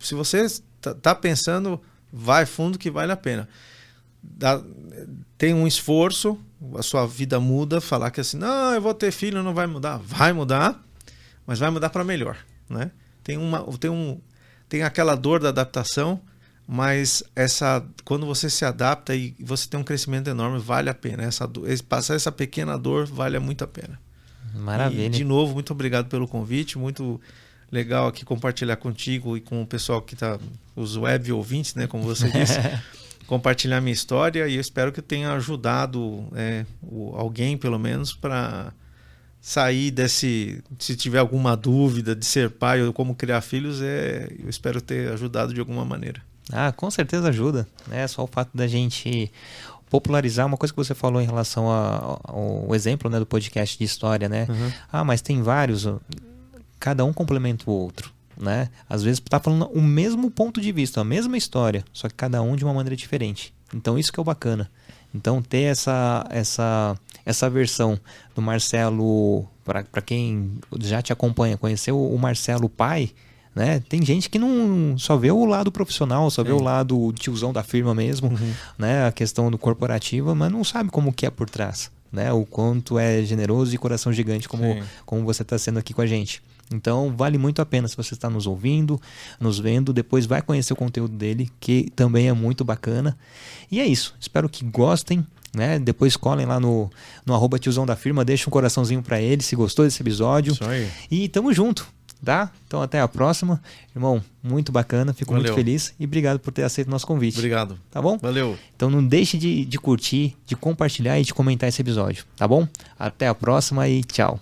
se você tá, tá pensando, vai fundo que vale a pena. Dá, tem um esforço, a sua vida muda, falar que assim, não, eu vou ter filho, não vai mudar. Vai mudar, mas vai mudar para melhor, né? Tem uma tem um tem aquela dor da adaptação, mas essa quando você se adapta e você tem um crescimento enorme, vale a pena. Essa passar essa pequena dor vale muito a pena. Maravilha. E, de novo, muito obrigado pelo convite, muito legal aqui compartilhar contigo e com o pessoal que está, os web ouvintes, né, como você disse, compartilhar minha história e eu espero que tenha ajudado é, o, alguém, pelo menos, para sair desse. Se tiver alguma dúvida de ser pai ou como criar filhos, é, eu espero ter ajudado de alguma maneira. Ah, com certeza ajuda. É só o fato da gente popularizar uma coisa que você falou em relação ao, ao exemplo né, do podcast de história, né? Uhum. Ah, mas tem vários cada um complementa o outro. Né? Às vezes está falando o mesmo ponto de vista, a mesma história, só que cada um de uma maneira diferente. Então isso que é o bacana. Então ter essa essa essa versão do Marcelo para quem já te acompanha, conheceu o Marcelo pai, né? Tem gente que não só vê o lado profissional, só vê o lado tiozão da firma mesmo, uhum. né? A questão do corporativa, mas não sabe como que é por trás, né? O quanto é generoso e coração gigante como como você está sendo aqui com a gente. Então vale muito a pena se você está nos ouvindo, nos vendo, depois vai conhecer o conteúdo dele, que também é muito bacana. E é isso. Espero que gostem. Né? Depois colhem lá no, no arroba tiozão da firma, deixa um coraçãozinho para ele se gostou desse episódio. Isso aí. E tamo junto, tá? Então até a próxima. Irmão, muito bacana, fico Valeu. muito feliz e obrigado por ter aceito o nosso convite. Obrigado. Tá bom? Valeu. Então não deixe de, de curtir, de compartilhar e de comentar esse episódio, tá bom? Até a próxima e tchau.